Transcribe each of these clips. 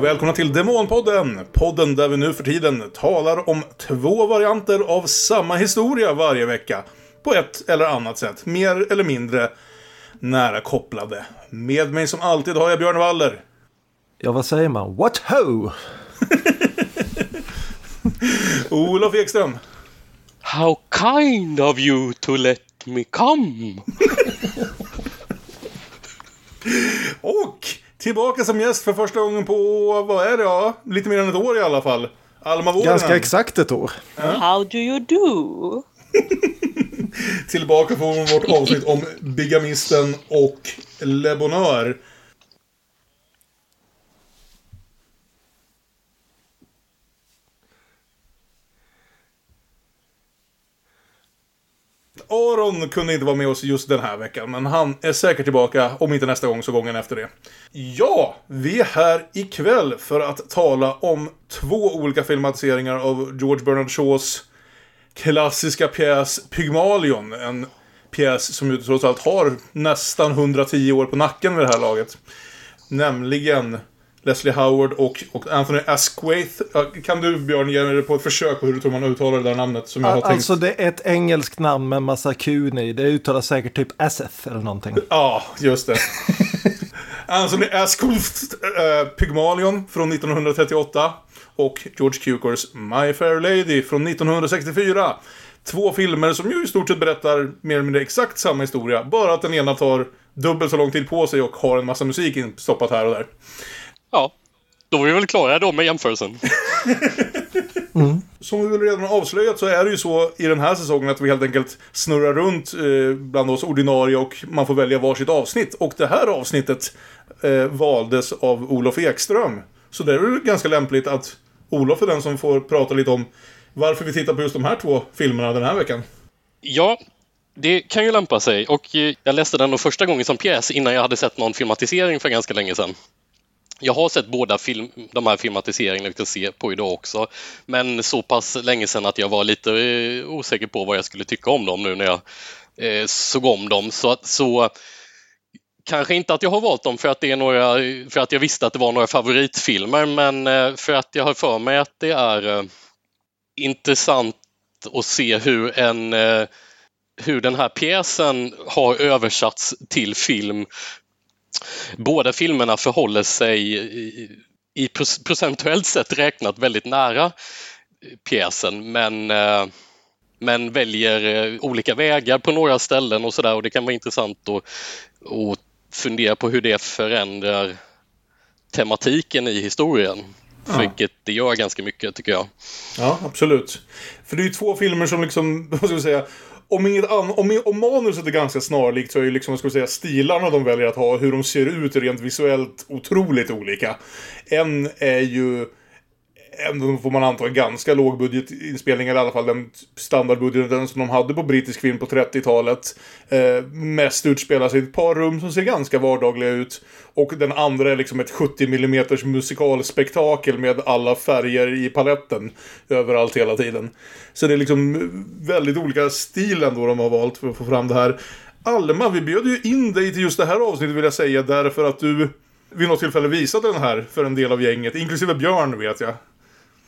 och välkomna till Demonpodden! Podden där vi nu för tiden talar om två varianter av samma historia varje vecka. På ett eller annat sätt, mer eller mindre nära kopplade. Med mig som alltid har jag Björn Waller. Ja, vad säger man? What ho! Olof Ekström. How kind of you to let me come! Och tillbaka som gäst för första gången på, vad är det, ja, lite mer än ett år i alla fall. Alma Vuoren. Ganska exakt ett år. How do you do? Tillbaka från vårt avsnitt om bigamisten och Le Bonheur. Aron kunde inte vara med oss just den här veckan, men han är säkert tillbaka, om inte nästa gång så gången efter det. Ja, vi är här ikväll för att tala om två olika filmatiseringar av George Bernard Shaws klassiska pjäs Pygmalion. En pjäs som ju trots allt har nästan 110 år på nacken vid det här laget. Nämligen Leslie Howard och, och Anthony Asquith. Kan du Björn ge mig på ett försök på hur du tror man uttalar det där namnet som jag har tänkt? Alltså det är ett engelskt namn med massa Q i. Det uttalas säkert typ Aseth eller någonting. Ja, just det. Anthony Asquith, äh, Pygmalion från 1938. Och George Cukors My Fair Lady från 1964. Två filmer som ju i stort sett berättar mer eller mindre exakt samma historia. Bara att den ena tar dubbelt så lång tid på sig och har en massa musik instoppat här och där. Ja, då är vi väl klara då med jämförelsen. mm. Som vi väl redan har avslöjat så är det ju så i den här säsongen att vi helt enkelt snurrar runt eh, bland oss ordinarie och man får välja varsitt avsnitt. Och det här avsnittet eh, valdes av Olof Ekström. Så det är väl ganska lämpligt att Olof är den som får prata lite om varför vi tittar på just de här två filmerna den här veckan. Ja, det kan ju lämpa sig och eh, jag läste den första gången som pjäs innan jag hade sett någon filmatisering för ganska länge sedan. Jag har sett båda film, de här filmatiseringarna vi ska se på idag också, men så pass länge sedan att jag var lite eh, osäker på vad jag skulle tycka om dem nu när jag eh, såg om dem. Så, så kanske inte att jag har valt dem för att, det är några, för att jag visste att det var några favoritfilmer, men eh, för att jag har för mig att det är eh, intressant att se hur en eh, hur den här pjäsen har översatts till film båda filmerna förhåller sig i, i procentuellt sett räknat väldigt nära pjäsen men, eh, men väljer eh, olika vägar på några ställen och sådär och det kan vara intressant att, att fundera på hur det förändrar tematiken i historien. Ja. Vilket det gör ganska mycket tycker jag. Ja, absolut. För det är ju två filmer som liksom, vad ska vi säga, om, inget an, om, om manuset är ganska snarlikt så är ju liksom, vad ska vi säga, stilarna de väljer att ha, hur de ser ut rent visuellt otroligt olika. En är ju ändå får man anta en ganska lågbudgetinspelning, eller i alla fall den standardbudgeten som de hade på brittisk film på 30-talet. Eh, mest utspelar sig i ett par rum som ser ganska vardagliga ut. Och den andra är liksom ett 70 mm musikalspektakel med alla färger i paletten överallt hela tiden. Så det är liksom väldigt olika stil ändå de har valt för att få fram det här. Alma, vi bjöd ju in dig till just det här avsnittet vill jag säga, därför att du vid något tillfälle visade den här för en del av gänget, inklusive Björn vet jag.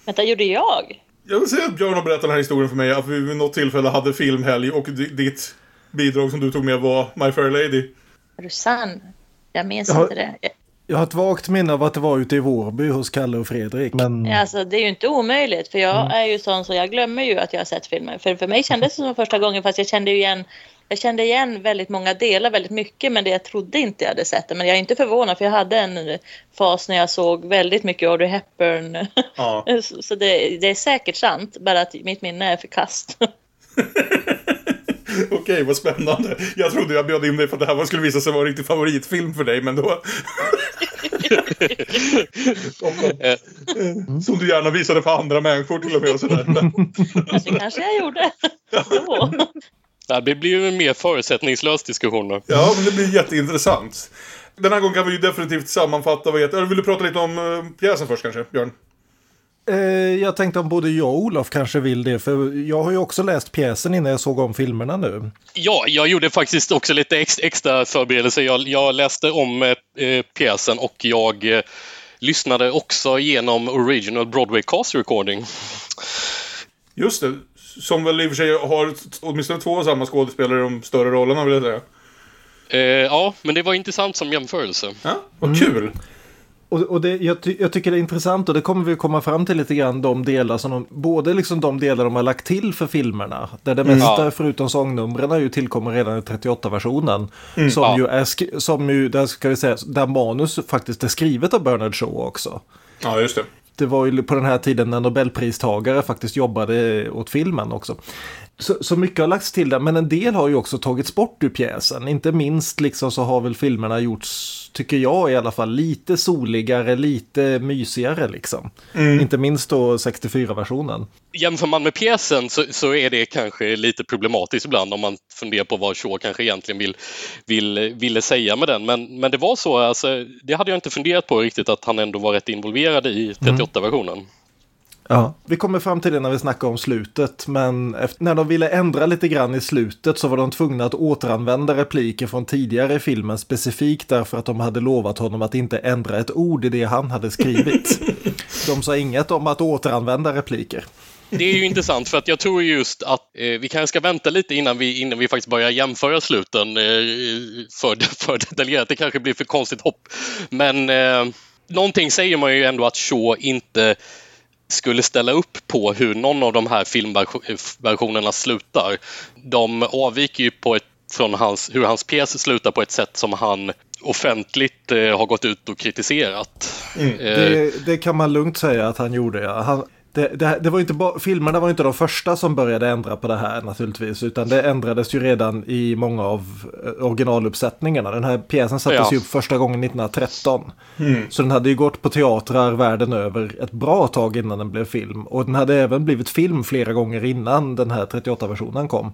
Vänta, gjorde jag? Jag vill säga att Björn har berättat den här historien för mig, att vi vid något tillfälle hade filmhelg och ditt bidrag som du tog med var My Fair Lady. Är du sann? Jag minns jag har, inte det. Jag har ett vagt minne av att det var ute i Vårby hos Kalle och Fredrik. Men... Alltså det är ju inte omöjligt för jag mm. är ju sån så jag glömmer ju att jag har sett filmen. För för mig kändes det som första gången fast jag kände ju igen jag kände igen väldigt många delar väldigt mycket men det jag trodde inte jag hade sett det. Men jag är inte förvånad för jag hade en fas när jag såg väldigt mycket Audrey Hepburn. Ja. Så det, det, är säkert sant, bara att mitt minne är för kast. Okej, vad spännande. Jag trodde jag bjöd in dig för att det här skulle visa sig vara en riktig favoritfilm för dig, men då... mm. Som du gärna visade för andra människor till och med och sådär. det kanske jag gjorde. Det blir ju en mer förutsättningslös diskussion. Ja, men det blir jätteintressant. Den här gången kan vi ju definitivt sammanfatta vad heter. Vill du prata lite om uh, pjäsen först kanske, Björn? Eh, jag tänkte om både jag och Olof kanske vill det, för jag har ju också läst pjäsen innan jag såg om filmerna nu. Ja, jag gjorde faktiskt också lite ex extra förberedelser. Jag, jag läste om eh, pjäsen och jag eh, lyssnade också igenom Original Broadway Cast Recording. Just det. Som väl i och för sig har åtminstone två av samma skådespelare i de större rollerna vill jag säga. Eh, ja, men det var intressant som jämförelse. Ja, vad kul. Och, och det, jag, ty, jag, tycker det är intressant och det kommer vi komma fram till lite grann de delar som de, både liksom de delar de har lagt till för filmerna. Där det mesta Ja. förutom sångnumren ju tillkommer redan i 38-versionen. Mm. som Ja. ju är, sk- som ju, där ska vi säga, där manus faktiskt är skrivet av Bernard Shaw också. Ja, just det. Det var ju på den här tiden när Nobelpristagare faktiskt jobbade åt filmen också. Så, så mycket har lagts till där, men en del har ju också tagits bort ur pjäsen. Inte minst liksom så har väl filmerna gjorts, tycker jag i alla fall, lite soligare, lite mysigare liksom. Inte minst då 64-versionen. Jämför man med pjäsen så, så är det kanske lite problematiskt ibland om man funderar på vad Shaw kanske egentligen vill, vill, ville säga med den. Men, men det var så, alltså, det hade jag inte funderat på riktigt att han ändå var rätt involverad i 38-versionen. Ja. Vi kommer fram till det när vi snackar om slutet, men efter, när de ville ändra lite grann i slutet så var de tvungna att återanvända repliker från tidigare i filmen specifikt därför att de hade lovat honom att inte ändra ett ord i det han hade skrivit. de sa inget om att återanvända repliker. Det är ju intressant för att jag tror just att eh, vi kanske ska vänta lite innan vi, innan vi faktiskt börjar jämföra sluten eh, för, för detaljerat. Det kanske blir för konstigt hopp. Men eh, någonting säger man ju ändå att Shaw inte skulle ställa upp på hur någon av de här filmversionerna slutar. De avviker ju på ett, från hans, hur hans pjäs slutar på ett sätt som han offentligt eh, har gått ut och kritiserat. Eh, Det, det kan man lugnt säga att han gjorde. Ja. Han, det, det, det var inte bara, filmerna var inte de första som började ändra på det här naturligtvis. Utan det ändrades ju redan i många av eh, originaluppsättningarna. Den här pjäsen sattes Ja. ju upp första gången 1913. Så den hade ju gått på teatrar världen över ett bra tag innan den blev film. Och den hade även blivit film flera gånger innan den här 38-versionen kom.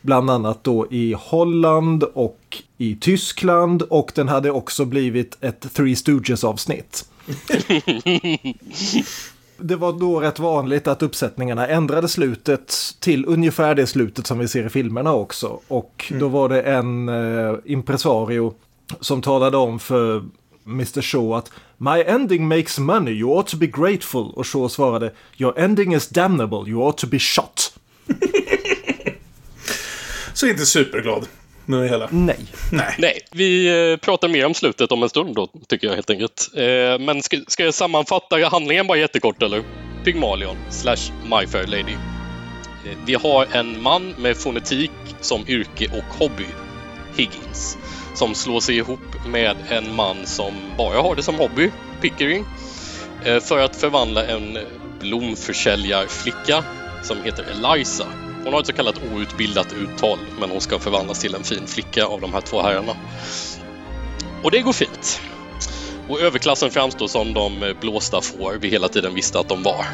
Bland annat då i Holland och i Tyskland. Och den hade också blivit ett Three Stooges-avsnitt. Det var då rätt vanligt att uppsättningarna ändrade slutet till ungefär det slutet som vi ser i filmerna också. Och då var det en eh, impresario som talade om för Mr Shaw att My ending makes money, you ought to be grateful. Och Shaw svarade Your ending is damnable, you ought to be shot. Så inte superglad med det hela. Nej. Nej. Nej, vi eh, pratar mer om slutet om en stund då, tycker jag helt enkelt. Eh, Men ska, ska jag sammanfatta handlingen bara jättekort eller? Pygmalion slash My Fair Lady. Eh, Vi har en man med fonetik som yrke och hobby, Higgins, som slår sig ihop med en man som bara har det som hobby, Pickering, för att förvandla en blomförsäljarflicka som heter Eliza. Hon har ett så kallat outbildat uttal, men hon ska förvandlas till en fin flicka av de här två herrarna. Och det går fint. Och överklassen framstår som de blåsta får vi hela tiden visste att de var.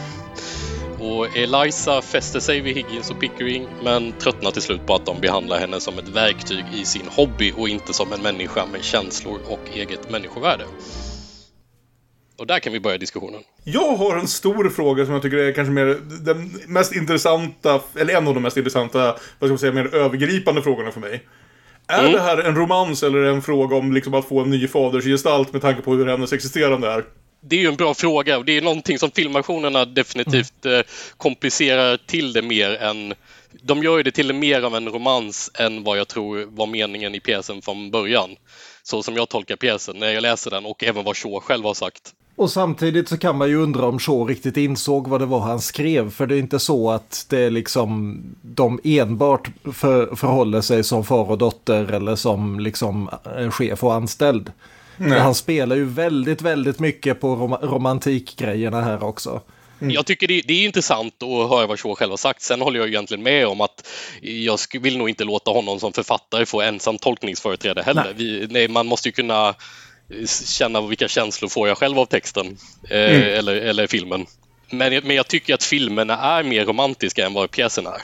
Och Eliza fäster sig vid Higgins och Pickering men tröttnar till slut på att de behandlar henne som ett verktyg i sin hobby och inte som en människa med känslor och eget människovärde. Och där kan vi börja diskussionen. Jag har en stor fråga som jag tycker är kanske mer den mest intressanta, eller en av de mest intressanta, vad ska man säga, mer övergripande frågorna för mig. Är Mm. det här en romans eller en fråga om liksom att få en ny fadersgestalt med tanke på hur hennes existerande är? Det är ju en bra fråga och det är någonting som filmversionerna definitivt eh, komplicerar till det mer än... De gör ju det till mer av en romans än vad jag tror var meningen i pjäsen från början. Så som jag tolkar pjäsen när jag läser den och även vad Shaw själv har sagt. Och samtidigt så kan man ju undra om Shaw riktigt insåg vad det var han skrev. För det är inte så att det är liksom de enbart för, förhåller sig som far och dotter eller som liksom eh, chef och anställd. Nej. Han spelar ju väldigt, väldigt mycket på rom romantikgrejerna här också. Jag tycker det, det är intressant att höra vad Shaw själv har sagt. Sen håller jag egentligen med om att jag vill nog inte låta honom som författare få ensam tolkningsföreträde heller. Nej. Vi, nej, man måste ju kunna känna vilka känslor får jag själv av texten eh, eller, eller filmen. Men, men jag tycker att filmerna är mer romantiska än vad pjäsen är.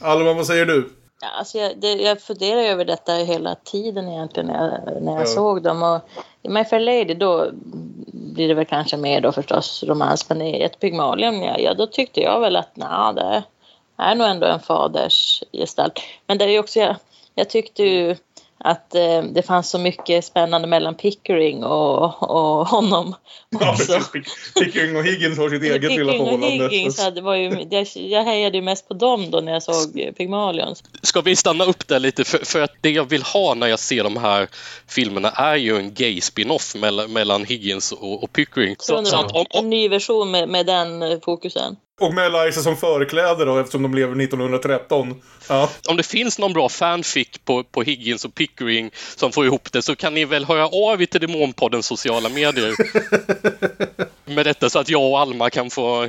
Alma, vad säger du? Ja, alltså jag, det, jag funderar över detta hela tiden egentligen när jag, när jag Ja. såg dem. Och I My Fair Lady då blir det väl kanske mer då förstås romans. Men i ett Pygmalion, ja, ja då tyckte jag väl att nej, det är nog ändå en faders gestalt. Men det är ju också, jag, jag tyckte ju att eh, det fanns så mycket spännande mellan Pickering och, och honom Ja, också. precis. Pickering och Higgins har sitt eget lilla Pickering och förhållande. Higgins, hade, var ju, jag, jag hejade ju mest på dem då när jag såg Pygmalions. Ska vi stanna upp där lite? För, för att det jag vill ha när jag ser de här filmerna är ju en gay spin-off mellan, mellan Higgins och, och Pickering. Så Så, så att om, en ny version med, med den fokusen. Och med Eliza som förkläde då, eftersom de lever 1913. Ja. om det finns någon bra fanfic på, på Higgins och Pickering som får ihop det så kan ni väl höra av er till Demonpoddens sociala medier med detta så att jag och Alma kan få,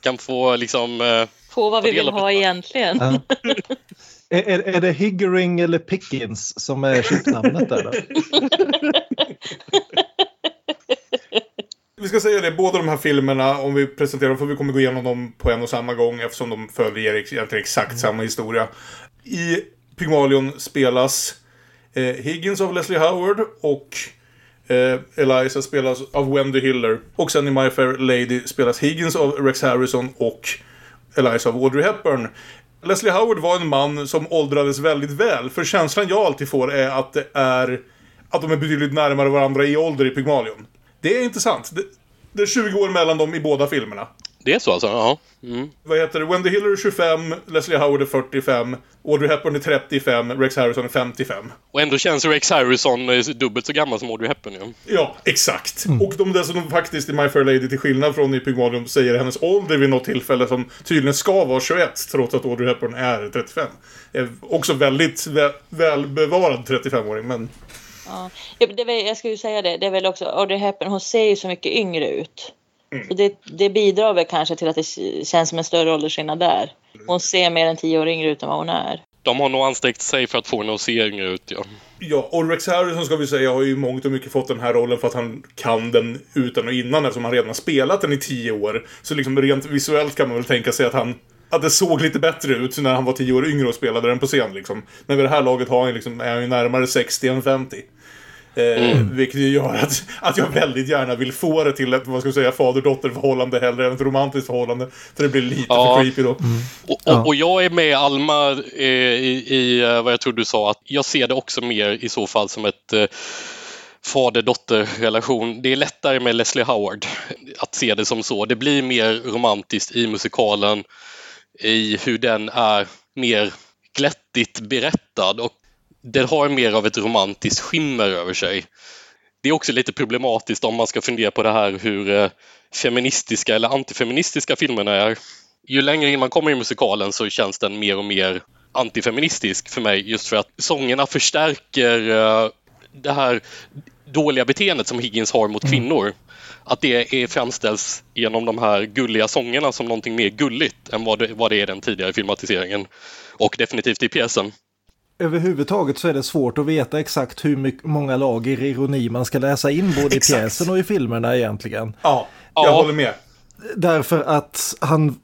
kan få liksom eh, Få vad vi vill ha det. egentligen. Ja. Är, är, är det Higgering eller Pickens som är chipnamnet där? Vi ska säga det, båda de här filmerna, om vi presenterar dem, för vi kommer gå igenom dem på en och samma gång eftersom de följer egentligen exakt samma historia. I Pygmalion spelas eh, Higgins av Leslie Howard och eh, Eliza spelas av Wendy Hiller. Och sen i My Fair Lady spelas Higgins av Rex Harrison och Eliza av Audrey Hepburn. Leslie Howard var en man som åldrades väldigt väl, för känslan jag alltid får är att det är att de är betydligt närmare varandra i ålder i Pygmalion. Det är intressant. Det, det är 20 år mellan dem i båda filmerna. Det är så alltså? Ja. Mm. Vad heter det? Wendy Hiller är 25, Leslie Howard är 45, Audrey Hepburn är 35, Rex Harrison är 55. Och ändå känns Rex Harrison eh, dubbelt så gammal som Audrey Hepburn. Ja. Ja, exakt. Och de dessutom faktiskt i My Fair Lady, till skillnad från i Pygmalion, säger hennes ålder vid något tillfälle som tydligen ska vara 21, trots att Audrey Hepburn är 35. Är också väldigt vä välbevarad 35-åring, men... Ja. Det väl- jag skulle ju säga det, det är väl också, Audrey Hepburn, hon ser ju så mycket yngre ut. Mm. Så det, det bidrar väl kanske till att det känns som en större åldersskillnad där. Hon ser mer än tio år yngre ut än vad hon är. De har nog ansträngt sig för att få henne att se yngre ut. Ja. Ja, och Rex Harrison ska vi säga har ju mångt och mycket fått den här rollen för att han kan den utan och innan eftersom han redan har spelat den i tio år. Så liksom rent visuellt kan man väl tänka sig att han att det såg lite bättre ut när han var tio år yngre och spelade den på scen liksom. Men vid det här laget har han liksom, är han ju närmare 60 än 50. Eh, Vilket ju gör att, att jag väldigt gärna vill få det till ett, vad ska jag säga, fader-dotter-förhållande hellre än ett romantiskt förhållande. För det blir lite Ja. för creepy då. Och, Ja. och, och jag är med Alma eh, i, i eh, vad jag tror du sa, att jag ser det också mer i så fall som ett eh, fader-dotter-relation. Det är lättare med Leslie Howard att se det som så. Det blir mer romantiskt i musikalen, i hur den är mer glättigt berättad och den har mer av ett romantiskt skimmer över sig. Det är också lite problematiskt om man ska fundera på det här hur eh, feministiska eller antifeministiska filmerna är. Ju längre in man kommer i musikalen så känns den mer och mer antifeministisk för mig just för att sångerna förstärker eh, det här dåliga beteendet som Higgins har mot kvinnor. Att det är, framställs genom de här gulliga sångerna som någonting mer gulligt än vad det, vad det är i den tidigare filmatiseringen. Och definitivt i pjäsen. Överhuvudtaget så är det svårt att veta exakt hur mycket, många lager ironi man ska läsa in både i Exakt. pjäsen och i filmerna egentligen. Ja, jag Ja. håller med. Därför att han,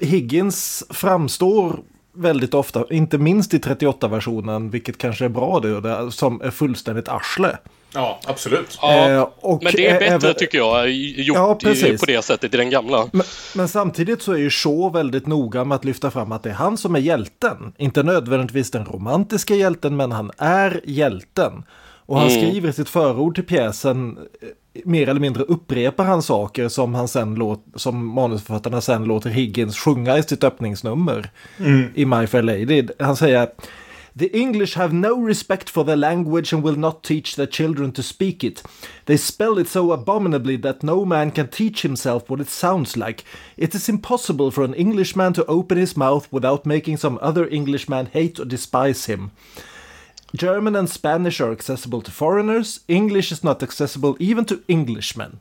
Higgins framstår väldigt ofta, inte minst i 38-versionen, vilket kanske är bra det, det, som är fullständigt arsle. Ja, absolut. Ja, Eh, och men det är bättre även- tycker jag, gjort Ja, på det sättet i den gamla. Men, men samtidigt så är ju Shaw väldigt noga med att lyfta fram att det är han som är hjälten. Inte nödvändigtvis den romantiska hjälten, men han är hjälten. Och han Mm. skriver i sitt förord till pjäsen, eh, mer eller mindre upprepar han saker som, han sen låt, som manusförfattarna sen låter Higgins sjunga i sitt öppningsnummer i My Fair Lady. Han säger The English have no respect for their language and will not teach their children to speak it. They spell it so abominably that no man can teach himself what it sounds like. It is impossible for an Englishman to open his mouth without making some other Englishman hate or despise him. German and Spanish are accessible to foreigners. English is not accessible even to Englishmen.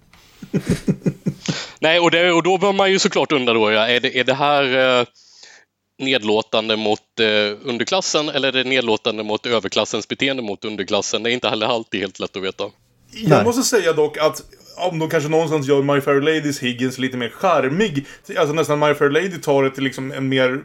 Nej, och, det, och då bör man ju såklart undra då, ja, är, det, är det här eh, nedlåtande mot eh, underklassen eller är det nedlåtande mot överklassens beteende mot underklassen? Det är inte heller alltid helt lätt att veta. Jag Nej. måste säga dock att om de kanske någonstans gör My Fair Ladies Higgins lite mer charmig. Alltså nästan My Fair Lady tar det till liksom en mer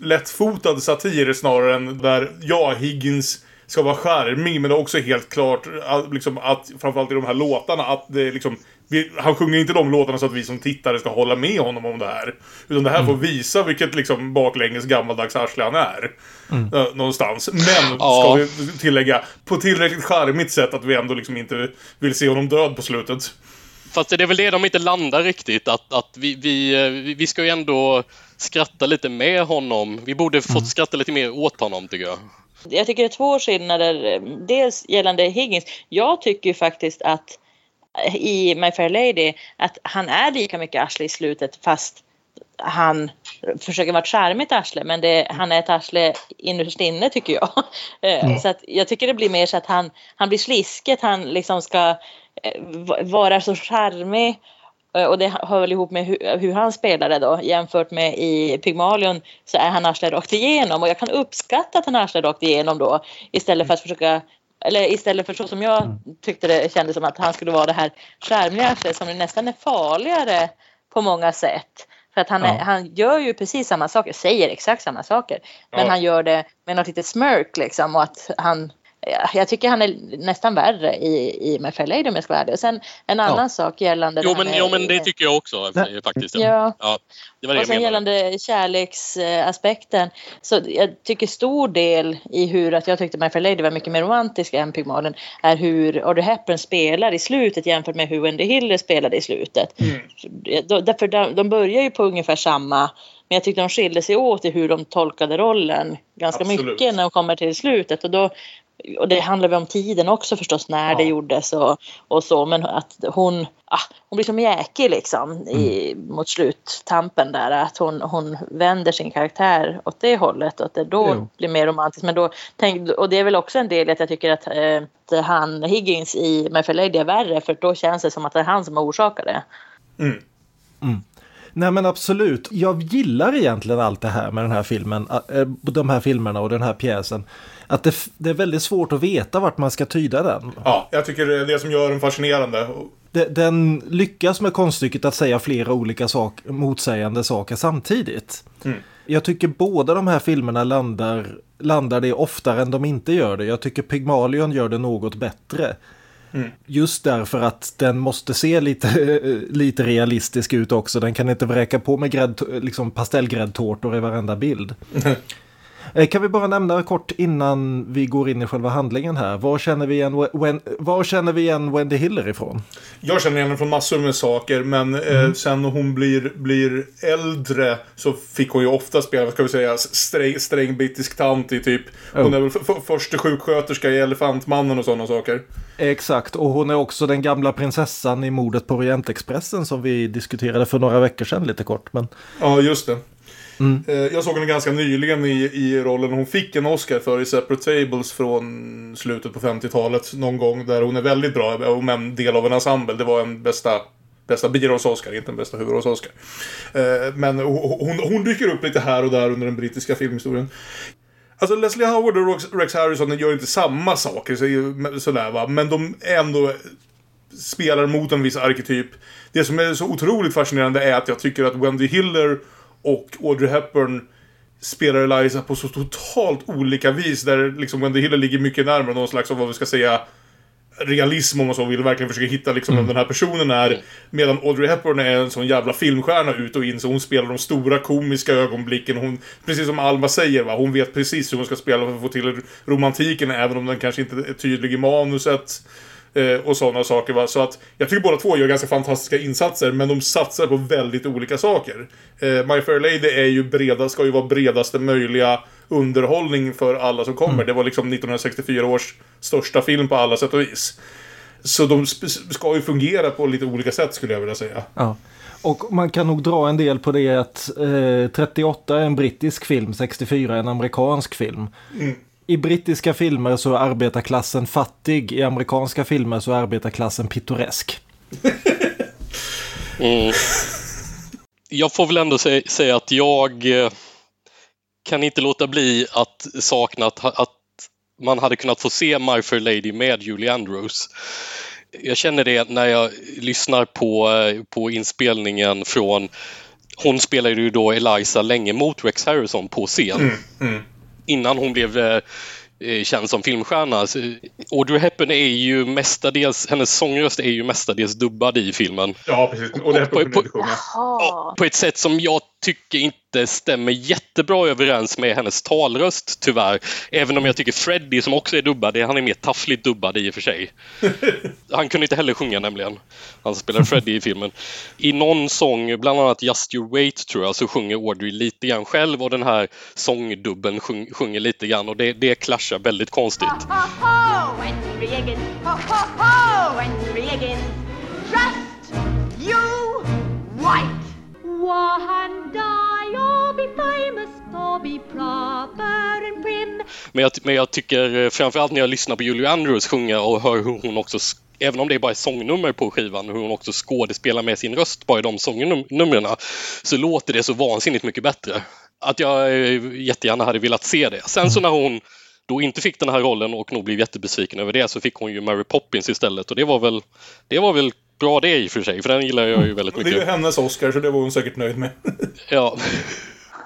lättfotad satir snarare än där, ja, Higgins ska vara charmig men det är också helt klart att, liksom, att framförallt i de här låtarna att det är liksom vi, han sjunger inte de låtarna så att vi som tittare ska hålla med honom om det här. Utan det här får visa vilket liksom baklänges gammaldags arsle han är. Mm. någonstans. Men, ja. ska vi tillägga, på tillräckligt charmigt sätt att vi ändå liksom inte vill se honom död på slutet. Fast det är väl det de inte landar riktigt, att, att vi, vi, vi ska ju ändå skratta lite med honom. Vi borde fått mm. skratta lite mer åt honom tycker jag. Jag tycker det är två skillnader. Dels gällande Higgins. Jag tycker faktiskt att i My Fair Lady att han är lika mycket arsle i slutet fast han försöker vara ett charmigt arsle men det, han är ett arsle innerst inne tycker jag. Mm. Så att jag tycker det blir mer så att han, han blir slisket, han liksom ska eh, vara så charmig Eh, och det hör väl ihop med hur, hur, han spelade då jämfört med i Pygmalion så är han arslet rakt igenom och jag kan uppskatta att han arslet rakt igenom då istället för att försöka eller istället för så som jag tyckte det kändes som att han skulle vara det här charmiga arslet som nästan är farligare på många sätt. För att han, är, ja. han gör ju precis samma saker, säger exakt samma saker. Men ja. han gör det med något litet smörk liksom och att han jag tycker han är nästan värre i, i My Fair Lady om jag ska vara ärlig. Och sen en annan ja. sak gällande... Jo men, jo men det tycker jag också faktiskt. Ja. ja. det var det och sen gällande kärleksaspekten. Så jag tycker stor del i hur att jag tyckte My Fair Lady var mycket mer romantisk än Pygmalion är hur Audrey Hepburn spelar i slutet jämfört med hur Wendy Hiller spelade i slutet. Mm. Därför de, de börjar ju på ungefär samma men jag tyckte de skilde sig åt i hur de tolkade rollen ganska Absolut. mycket när de kommer till slutet. Och då och det handlar väl om tiden också förstås när ja. det gjordes och, och så men att hon, ah, hon blir som jäkig liksom i, mm. mot sluttampen där att hon, hon vänder sin karaktär åt det hållet och att det då jo. blir mer romantiskt men då tänk, och det är väl också en del i att jag tycker att, eh, att han Higgins i My Fair Lady är värre för då känns det som att det är han som har orsakat det. Mm. Mm. Nej men absolut, jag gillar egentligen allt det här med den här filmen, äh, de här filmerna och den här pjäsen att det, det, är väldigt svårt att veta vart man ska tyda den. Ja, jag tycker det är det som gör den fascinerande. Den lyckas med konststycket att säga flera olika sak, motsägande saker samtidigt. Mm. Jag tycker båda de här filmerna landar, landar det oftare än de inte gör det. Jag tycker Pygmalion gör det något bättre. Mm. Just därför att den måste se lite, lite realistisk ut också. Den kan inte vräka på med grädd, liksom pastellgräddtårtor i varenda bild. Eh, kan vi bara nämna kort innan vi går in i själva handlingen här. Var känner vi igen, Wen, var känner vi igen Wendy Hiller ifrån? Jag känner igen henne från massor med saker, men eh, mm. eh, sen när hon blir, blir äldre så fick hon ju ofta spela, vad ska vi säga, sträng, sträng brittisk tant i typ. Hon oh. är väl första sjuksköterska i Elefantmannen och sådana saker. Exakt, och hon är också den gamla prinsessan i mordet på Orientexpressen som vi diskuterade för några veckor sedan lite kort. Men... Ja, just det. Mm. Eh, jag såg henne ganska nyligen i, i rollen hon fick en Oscar för i Separate Tables från slutet på 50-talet någon gång. Där hon är väldigt bra, eh, om en del av en ensemble. Det var en bästa bästa birolls-Oscar, inte en bästa huvudrolls-Oscar. Eh, men hon, hon dyker upp lite här och där under den brittiska filmhistorien. Alltså Leslie Howard och Rex Harrison gör inte samma saker sådär va, men de är ändå spelar mot en viss arketyp. Det som är så otroligt fascinerande är att jag tycker att Wendy Hiller och Audrey Hepburn spelar Eliza på så totalt olika vis. Där liksom Wendy Hiller ligger mycket närmare någon slags, vad vi ska säga, realism om man så vill. Verkligen försöka hitta liksom mm. vem den här personen är. Medan Audrey Hepburn är en sån jävla filmstjärna ut och in. Så hon spelar de stora komiska ögonblicken. Hon, precis som Alma säger, va, hon vet precis hur hon ska spela för att få till romantiken. Även om den kanske inte är tydlig i manuset. Eh, och sådana saker. Va? Så att jag tycker båda två gör ganska fantastiska insatser, men de satsar på väldigt olika saker. Eh, My Fair Lady är ju breda, ska ju vara bredaste möjliga underhållning för alla som kommer. Mm. Det var liksom 1964 års största film på alla sätt och vis. Så de ska ju fungera på lite olika sätt skulle jag vilja säga. Ja. Och man kan nog dra en del på det att eh, 38 är en brittisk film, 64 är en amerikansk film. Mm i brittiska filmer så är arbetarklassen fattig. I amerikanska filmer så är arbetarklassen pittoresk. mm. Jag får väl ändå säga att jag eh, kan inte låta bli att sakna att, att man hade kunnat få se My Fair Lady med Julie Andrews. Jag känner det när jag lyssnar på, eh, på inspelningen från hon spelade ju då Eliza länge mot Rex Harrison på scen. Mm, mm innan hon blev eh, eh, känns som filmstjärna. Så, Audrey Hepburn är ju mestadels, hennes sångröst är ju mestadels dubbad i filmen. Ja, precis. Och det här På- på- sjunga. Jaha. På ett sätt som jag tycker inte stämmer jättebra överens med hennes talröst tyvärr. Även om jag tycker Freddie som också är dubbad, han är mer taffligt dubbad i och för sig. Han kunde inte heller sjunga nämligen. Han spelar Freddie i filmen. I någon sång, bland annat Just You Wait tror jag, så sjunger Audrey lite grann själv och den här sångdubben sjung, sjunger lite grann och det, det clashar väldigt konstigt. Ho, ho, and three again. Ho, ho, ho. Just you wait. One day you'll be famous, or be proper and prim. Men jag, men jag tycker eh, framförallt när jag lyssnar på Julie Andrews sjunga och hör hur hon också, även om det är bara är sångnummer på skivan, hur hon också skådespelar med sin röst bara i de sångnumren, så låter det så vansinnigt mycket bättre. Att jag eh, jättegärna hade velat se det. Sen så när hon då inte fick den här rollen och nog blev jättebesviken över det så fick hon ju Mary Poppins istället och det var väl, det var väl bra det i och för sig, för den gillar jag ju väldigt Det är ju mycket. hennes Oscar, så det var hon säkert nöjd med. Ja.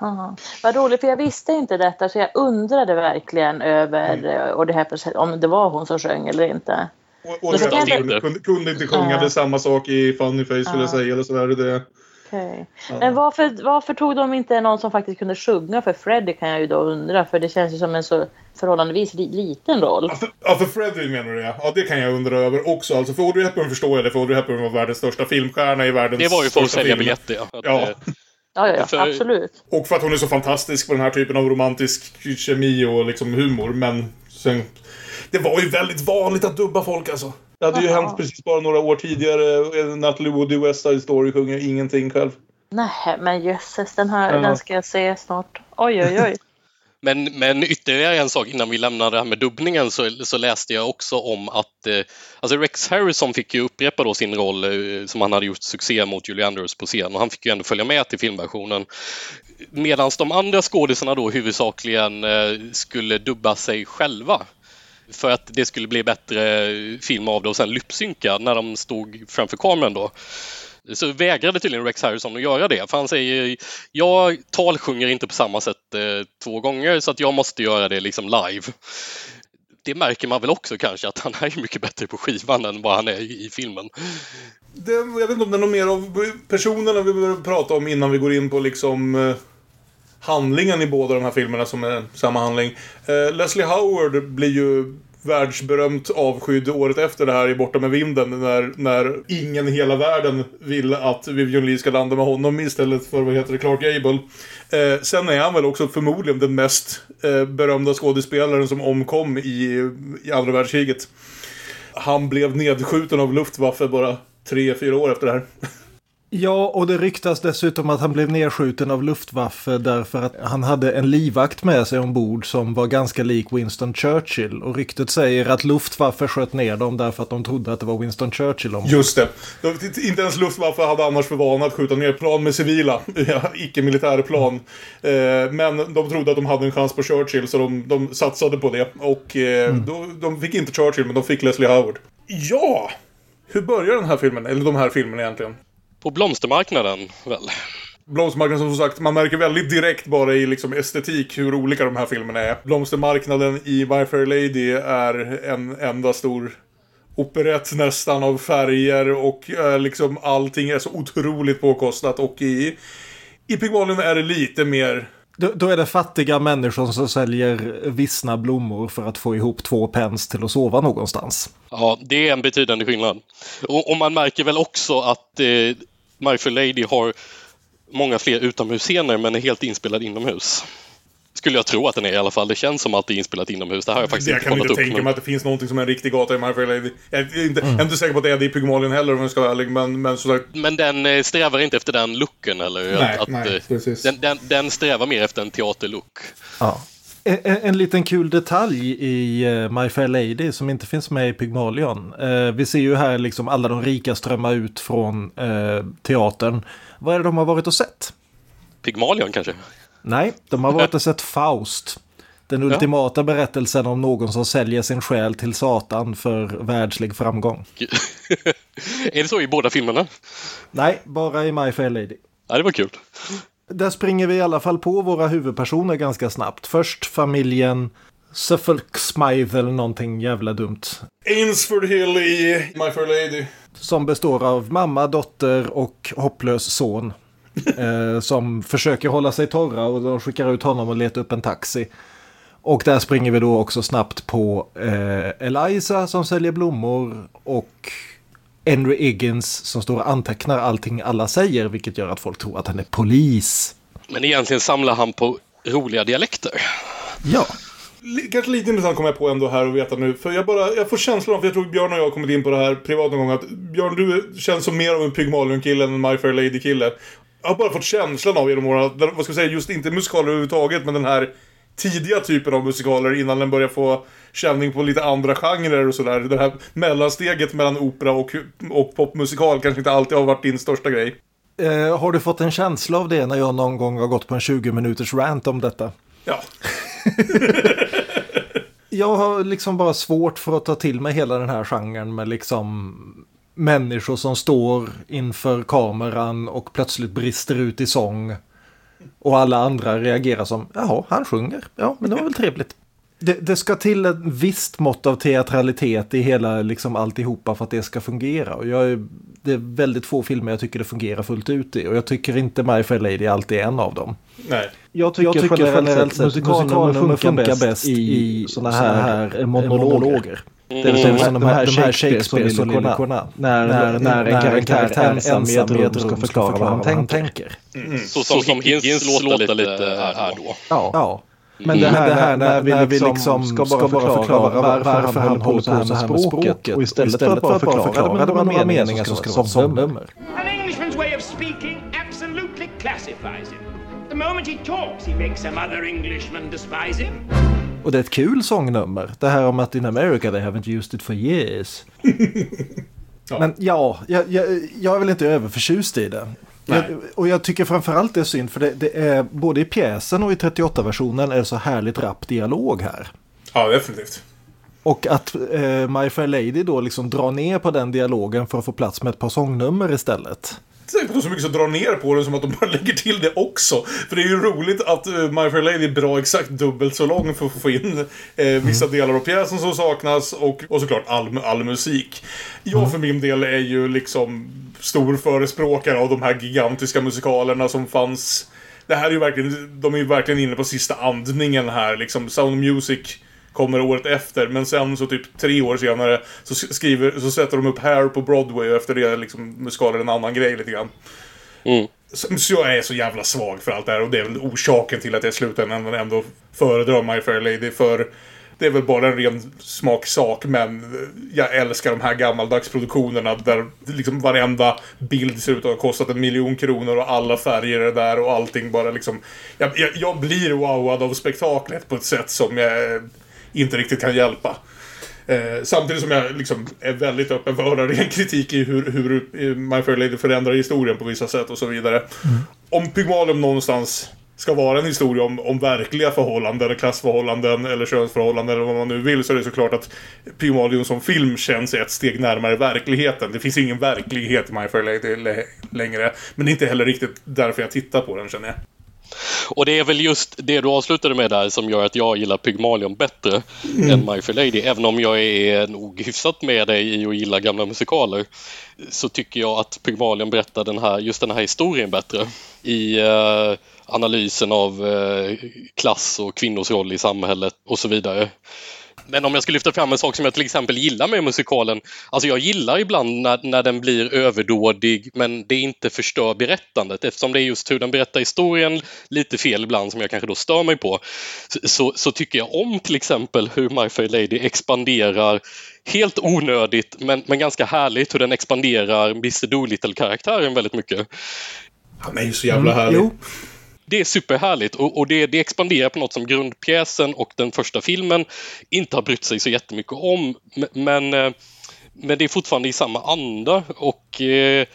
Aha. Vad roligt, för jag visste inte detta så jag undrade verkligen över eh, och det här om det var hon som sjöng eller inte. Och, och så det kunde, inte- kunde, inte sjunga Ja. det är samma sak i Funny Face skulle jag Ja. säga. Eller sådär. Det, Okej. Men varför, varför tog de inte någon som faktiskt kunde sjunga för Freddie kan jag ju då undra för det känns ju som en så förhållandevis li, liten roll. Ja, för, ja, för Freddie menar du ja. Ja, det kan jag undra över också. Alltså, för Audrey Hepburn förstår jag det, för Audrey Hepburn var världens största filmstjärna i världens Det var ju för att sälja biljetter. Ja. Att, Ja. eh, Ja, ja, ja För- absolut. Och för att hon är så fantastisk på den här typen av romantisk kemi och liksom humor. Men sen... Det var ju väldigt vanligt att dubba folk alltså. Det hade ju hänt precis bara några år tidigare. Natalie Wood i West Side Story sjunger ingenting själv. Nej, men jösses, den här Ja. den ska jag se snart. Oj, oj, oj. Men, men ytterligare en sak innan vi lämnar det här med dubbningen så, så läste jag också om att eh, alltså Rex Harrison fick ju upprepa då sin roll eh, som han hade gjort succé mot Julie Andrews på scen och han fick ju ändå följa med till filmversionen. Medan de andra skådisarna då huvudsakligen eh, skulle dubba sig själva för att det skulle bli bättre film av det och sen lypsynka när de stod framför kameran då. Så vägrade tydligen Rex Harrison att göra det. För han säger, jag talsjunger inte på samma sätt eh, två gånger så att jag måste göra det liksom live. Det märker man väl också kanske att han är mycket bättre på skivan än vad han är i, i filmen. Det, jag vet inte om det är något mer av personerna vi behöver prata om innan vi går in på liksom eh, handlingen i båda de här filmerna som är samma handling. Eh, Leslie Howard blir ju världsberömt avskydd året efter det här i Borta med vinden när, när ingen i hela världen vill att Vivian Lee ska landa med honom istället för, vad heter det, Clark Gable. Eh, sen är han väl också förmodligen den mest eh, berömda skådespelaren som omkom i, i andra världskriget. Han blev nedskjuten av Luftwaffe bara tre, fyra år efter det här. Ja, och det ryktas dessutom att han blev nedskjuten av Luftwaffe därför att han hade en livvakt med sig ombord som var ganska lik Winston Churchill. Och ryktet säger att Luftwaffe sköt ner dem därför att de trodde att det var Winston Churchill ombord. Just det. De- Inte ens Luftwaffe hade annars för vana att skjuta ner plan med civila, icke-militära plan. Eh, Men de trodde att de hade en chans på Churchill, så de, de satsade på det. Och eh, då, de fick inte Churchill, men de fick Leslie Howard. Ja! Hur börjar den här filmen? Eller de här filmerna egentligen? På blomstermarknaden väl? Blomstermarknaden som sagt, man märker väldigt direkt bara i liksom estetik hur olika de här filmerna är. Blomstermarknaden i My Fair Lady är en enda stor operett nästan av färger och eh, liksom allting är så otroligt påkostat och i, i Pygmalion är det lite mer Då, då är det fattiga människor som säljer vissna blommor för att få ihop två pence till att sova någonstans. Ja, det är en betydande skillnad. Och, och man märker väl också att eh, My Fair Lady har många fler utomhusscener men är helt inspelad inomhus. Skulle jag tro att den är i alla fall. Det känns som att det är inspelat inomhus. Det här har jag faktiskt Jag inte kan kollat inte upp. tänka nu. mig att det finns någonting som är en riktig gata i My Fair Lady. Jag är inte, jag är inte säker på att det är det i Pygmalion heller om jag ska vara ärlig, men, men sagt. Men den eh, strävar inte efter den looken eller? Nej, att, nej, eh, precis. Den, den, den strävar mer efter en teaterlook. Ja. En, en, en liten kul detalj i eh, My Fair Lady som inte finns med i Pygmalion. Eh, vi ser ju här liksom alla de rika strömma ut från eh, teatern. Vad är det de har varit och sett? Pygmalion kanske? Nej, de har varit och sett Faust. Den ultimata berättelsen om någon som säljer sin själ till Satan för världslig framgång. är det så i båda filmerna? Nej, bara i My Fair Lady. Ja, det var kul. Där springer vi i alla fall på våra huvudpersoner ganska snabbt. Först familjen Suffolk Smythe eller någonting jävla dumt. Ainsford Hill i My Fair Lady. Som består av mamma, dotter och hopplös son. eh, som försöker hålla sig torra och de skickar ut honom och letar upp en taxi. Och där springer vi då också snabbt på eh, Eliza som säljer blommor och Henry Higgins som står och antecknar allting alla säger vilket gör att folk tror att han är polis. Men egentligen samlar han på roliga dialekter. Ja. Kanske lite intressant kommer jag på ändå här att veta nu. För jag bara, jag får känslan av, för jag tror Björn och jag har kommit in på det här privat någon gång, att Björn du känns som mer av en Pygmalion-kille än en My Fair Lady-kille. Jag har bara fått känslan av genom åren, vad ska jag säga, just inte musikaler överhuvudtaget, men den här tidiga typen av musikaler innan den börjar få känning på lite andra genrer och sådär. Det här mellansteget mellan opera och, och popmusikal kanske inte alltid har varit din största grej. Eh, har du fått en känsla av det när jag någon gång har gått på en 20 minuters rant om detta? Ja, Jag har liksom bara svårt för att ta till mig hela den här genren med liksom människor som står inför kameran och plötsligt brister ut i sång. Och alla andra reagerar som, jaha, han sjunger. Ja, men det var väl trevligt. Det, det ska till ett visst mått av teatralitet i hela liksom alltihopa för att det ska fungera. Och jag är, det är väldigt få filmer jag tycker det fungerar fullt ut i. Och jag tycker inte My Fair Lady alltid är en av dem. nej. Jag tycker, Jag tycker generellt sett musikalnummer funkar bäst i såna sådana här, monologer. Det vill säga Som de här Shakespeare-soliloquierna. När, när, när en karaktär ensam i ett rum ska förklara vad han tänker. Så som, som Higgins låter lite här då. Ja. Ja. Men det här, när, när vi liksom ska bara förklara varför, han håller på så här med språket och istället för att bara förklara det med några meningar som ska vara sångnummer. An Englishman's way of speaking absolutely classifies him. The moment he talks, he makes some other Englishman despise him. Och det är ett kul sångnummer. Det här om att in America they haven't used it for years. Men ja, jag, jag, jag är väl inte överförtjust i det. Jag, och jag tycker framförallt det är synd för det, det är både i pjäsen och i 38-versionen är det så härligt rapp dialog här. Ja, definitivt. Och att eh, My Fair Lady då liksom drar ner på den dialogen för att få plats med ett par sångnummer istället. Säkert de så mycket som drar ner på den som att de bara lägger till det också. För det är ju roligt att uh, My Fair Lady är bra exakt dubbelt så lång för att få in eh, vissa delar av pjäsen som saknas och, och såklart all, all musik. Jag för min del är ju liksom stor förespråkare av de här gigantiska musikalerna som fanns. Det här är ju verkligen, de är ju verkligen inne på sista andningen här liksom. Sound Music kommer året efter. Men sen så typ tre år senare så, skriver, så sätter de upp Hair på Broadway och efter det liksom musikalen en annan grej lite grann. Mm. Så, så jag är så jävla svag för allt det här och det är väl orsaken till att jag i slutändan ändå föredrar My Fair Lady för det är väl bara en ren smaksak men jag älskar de här gammaldags produktionerna där liksom varenda bild ser ut att ha kostat en miljon kronor och alla färger är där och allting bara liksom... Jag, jag, jag blir wowad av spektaklet på ett sätt som jag inte riktigt kan hjälpa. Eh, samtidigt som jag liksom är väldigt öppen för att höra ren kritik i hur, hur My Fair Lady förändrar historien på vissa sätt och så vidare. Om Pygmalion någonstans ska vara en historia om, om verkliga förhållanden, klassförhållanden eller könsförhållanden eller vad man nu vill så är det såklart att Pygmalion som film känns ett steg närmare verkligheten. Det finns ingen verklighet i My Fair Lady lä- längre. Men det är inte heller riktigt därför jag tittar på den känner jag. Och det är väl just det du avslutade med där som gör att jag gillar Pygmalion bättre än My Fair Lady. Även om jag är nog hyfsat med dig i att gilla gamla musikaler så tycker jag att Pygmalion berättar den här, just den här historien bättre. I eh, analysen av eh, klass och kvinnors roll i samhället och så vidare. Men om jag ska lyfta fram en sak som jag till exempel gillar med musikalen. Alltså jag gillar ibland när, när den blir överdådig men det inte förstör berättandet eftersom det är just hur den berättar historien lite fel ibland som jag kanske då stör mig på. Så, så, så tycker jag om till exempel hur My Fair Lady expanderar helt onödigt men, men ganska härligt hur den expanderar Mr Doolittle-karaktären väldigt mycket. Han är ju så jävla härlig. Jo, Det är superhärligt och, och det, det expanderar på något som grundpjäsen och den första filmen inte har brytt sig så jättemycket om. Men, eh, men det är fortfarande i samma anda och eh,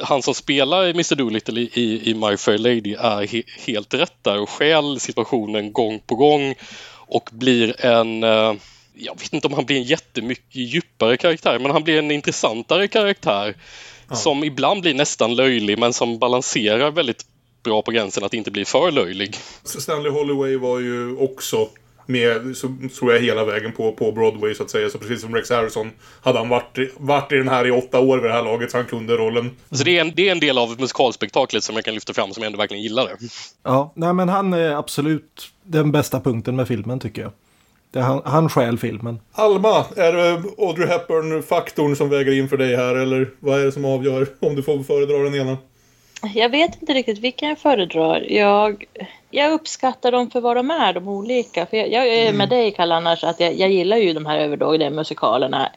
han som spelar Mr Doolittle i, i, i My Fair Lady är he, helt rätt där och skäl situationen gång på gång och blir en eh, jag vet inte om han blir en jättemycket djupare karaktär men han blir en intressantare karaktär som ibland blir nästan löjlig men som balanserar väldigt bra på gränsen att inte bli för löjlig. Stanley Holloway var ju också med, så tror jag, hela vägen på, på Broadway så att säga. Så precis som Rex Harrison hade han varit, varit i den här i åtta år vid det här laget så han kunde rollen. Så det är en, det är en del av musikalspektaklet som jag kan lyfta fram som jag ändå verkligen gillar. Det. Ja, nej men han är absolut den bästa punkten med filmen tycker jag. Det han, han stjäl filmen. Alma, är det Audrey Hepburn-faktorn som väger in för dig här eller vad är det som avgör om du får föredra den ena? Jag vet inte riktigt vilken jag föredrar. Jag, jag uppskattar dem för vad de är, de olika. För jag, jag är med mm. dig, Kalle, annars att jag, jag gillar ju de här överdådiga musikalerna.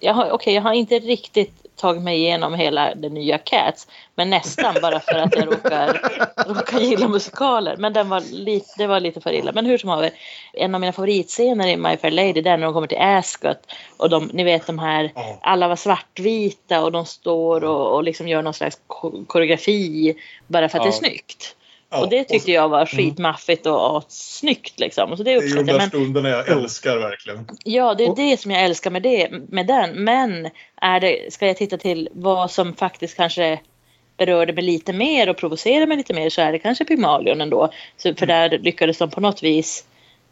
Jag har, okay, jag har inte riktigt tagit mig igenom hela den nya Cats. Men nästan bara för att jag råkar, råkar gilla musikaler. Men den var lite, det var lite för illa. Men hur som haver, en av mina favoritscener i My Fair Lady det är när de kommer till Ascot. Och de, ni vet de här, alla var svartvita och de står och, och liksom gör någon slags koreografi bara för att ja. det är snyggt. Ja, och det tyckte jag var mm. skitmaffigt och, och snyggt liksom. Så det, det är ju de där stunderna jag älskar verkligen. Ja, det är det som jag älskar med, det, med den. Men är det, ska jag titta till vad som faktiskt kanske berörde mig lite mer och provocerade mig lite mer så är det kanske Pygmalion ändå. Så, för mm. där lyckades de på något vis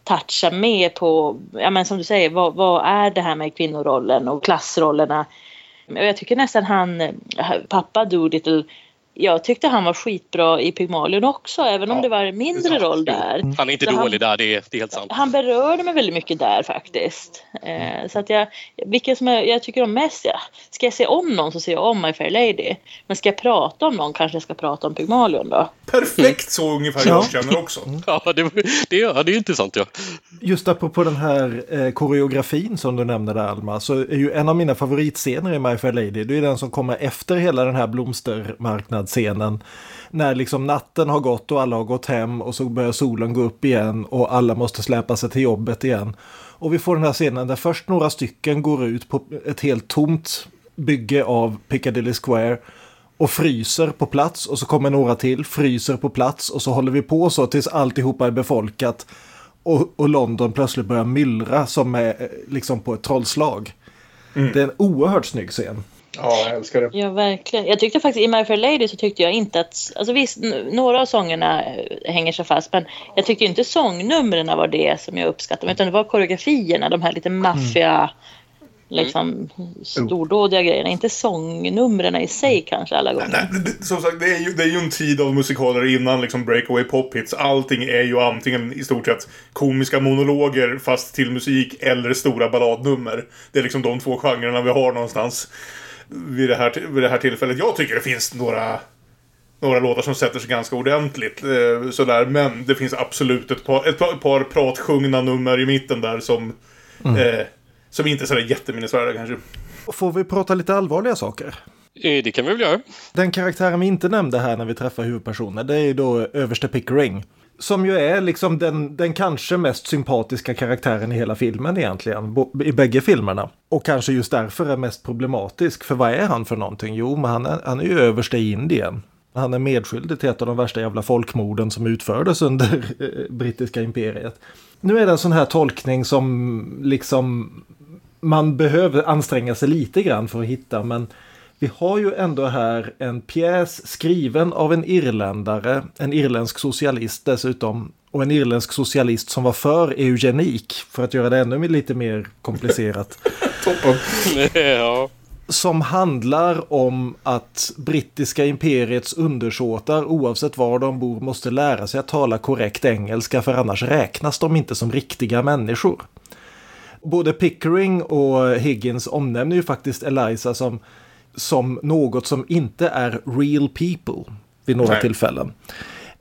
toucha mer på, ja men som du säger, vad, vad är det här med kvinnorollen och klassrollerna? Jag tycker nästan han, pappa Doolittle jag tyckte han var skitbra i Pygmalion också, även om ja, det var en mindre roll där. Han är inte så dålig han, där, det är, det är helt sant. Han berörde mig väldigt mycket där faktiskt. Eh, så att jag, vilken som jag, jag tycker om mest, ja. ska jag se om någon så ser jag om My Fair Lady. Men ska jag prata om någon kanske jag ska prata om Pygmalion då. Perfekt så ungefär jag känner också. ja, det, det, ja, det är intressant ja. Just apropå den här eh, koreografin som du nämnde där Alma, så är ju en av mina favoritscener i My Fair Lady, det är den som kommer efter hela den här blomstermarknaden scenen. När liksom natten har gått och alla har gått hem och så börjar solen gå upp igen och alla måste släpa sig till jobbet igen. Och vi får den här scenen där först några stycken går ut på ett helt tomt bygge av Piccadilly Square och fryser på plats och så kommer några till, fryser på plats och så håller vi på så tills alltihopa är befolkat och, och London plötsligt börjar myllra som är liksom på ett trollslag. Mm. Det är en oerhört snygg scen. Ja, jag älskar det. Ja, verkligen. Jag tyckte faktiskt i My Fair Lady så tyckte jag inte att, alltså visst, några av sångerna eh, hänger sig fast, men jag tyckte inte sångnumren var det som jag uppskattade, utan det var koreografierna, de här lite maffia, mm. liksom stordådiga grejerna, inte sångnumren i sig kanske alla gånger. Nej, nej, som sagt, det är, ju, det är ju en tid av musikaler innan liksom breakaway pophits. Allting är ju antingen i stort sett komiska monologer fast till musik eller stora balladnummer. Det är liksom de två genrerna vi har någonstans vid det, här, vid det här tillfället. Jag tycker det finns några några låtar som sätter sig ganska ordentligt. Eh, sådär. Men det finns absolut ett par, ett par, ett par pratsjungna nummer i mitten där som, mm. eh, som inte är sådär jätteminnesvärda kanske. Får vi prata lite allvarliga saker? Eh, det kan vi väl göra. Den karaktären vi inte nämnde här när vi träffar huvudpersonen, det är ju då överste Pickering. Som ju är liksom den, den kanske mest sympatiska karaktären i hela filmen egentligen. I bägge filmerna. Och kanske just därför är mest problematisk. För vad är han för någonting? Jo, men han är, han är ju överste i Indien. Han är medskyldig till ett av de värsta jävla folkmorden som utfördes under eh, brittiska imperiet. Nu är det en sån här tolkning som liksom man behöver anstränga sig lite grann för att hitta. Men vi har ju ändå här en pjäs skriven av en irländare, en irländsk socialist dessutom, och en irländsk socialist som var för eugenik, för att göra det ännu lite mer komplicerat. Toppen. ja. Som handlar om att brittiska imperiets undersåtar, oavsett var de bor, måste lära sig att tala korrekt engelska, för annars räknas de inte som riktiga människor. Både Pickering och Higgins omnämner ju faktiskt Eliza som som något som inte är real people vid några Nej. tillfällen.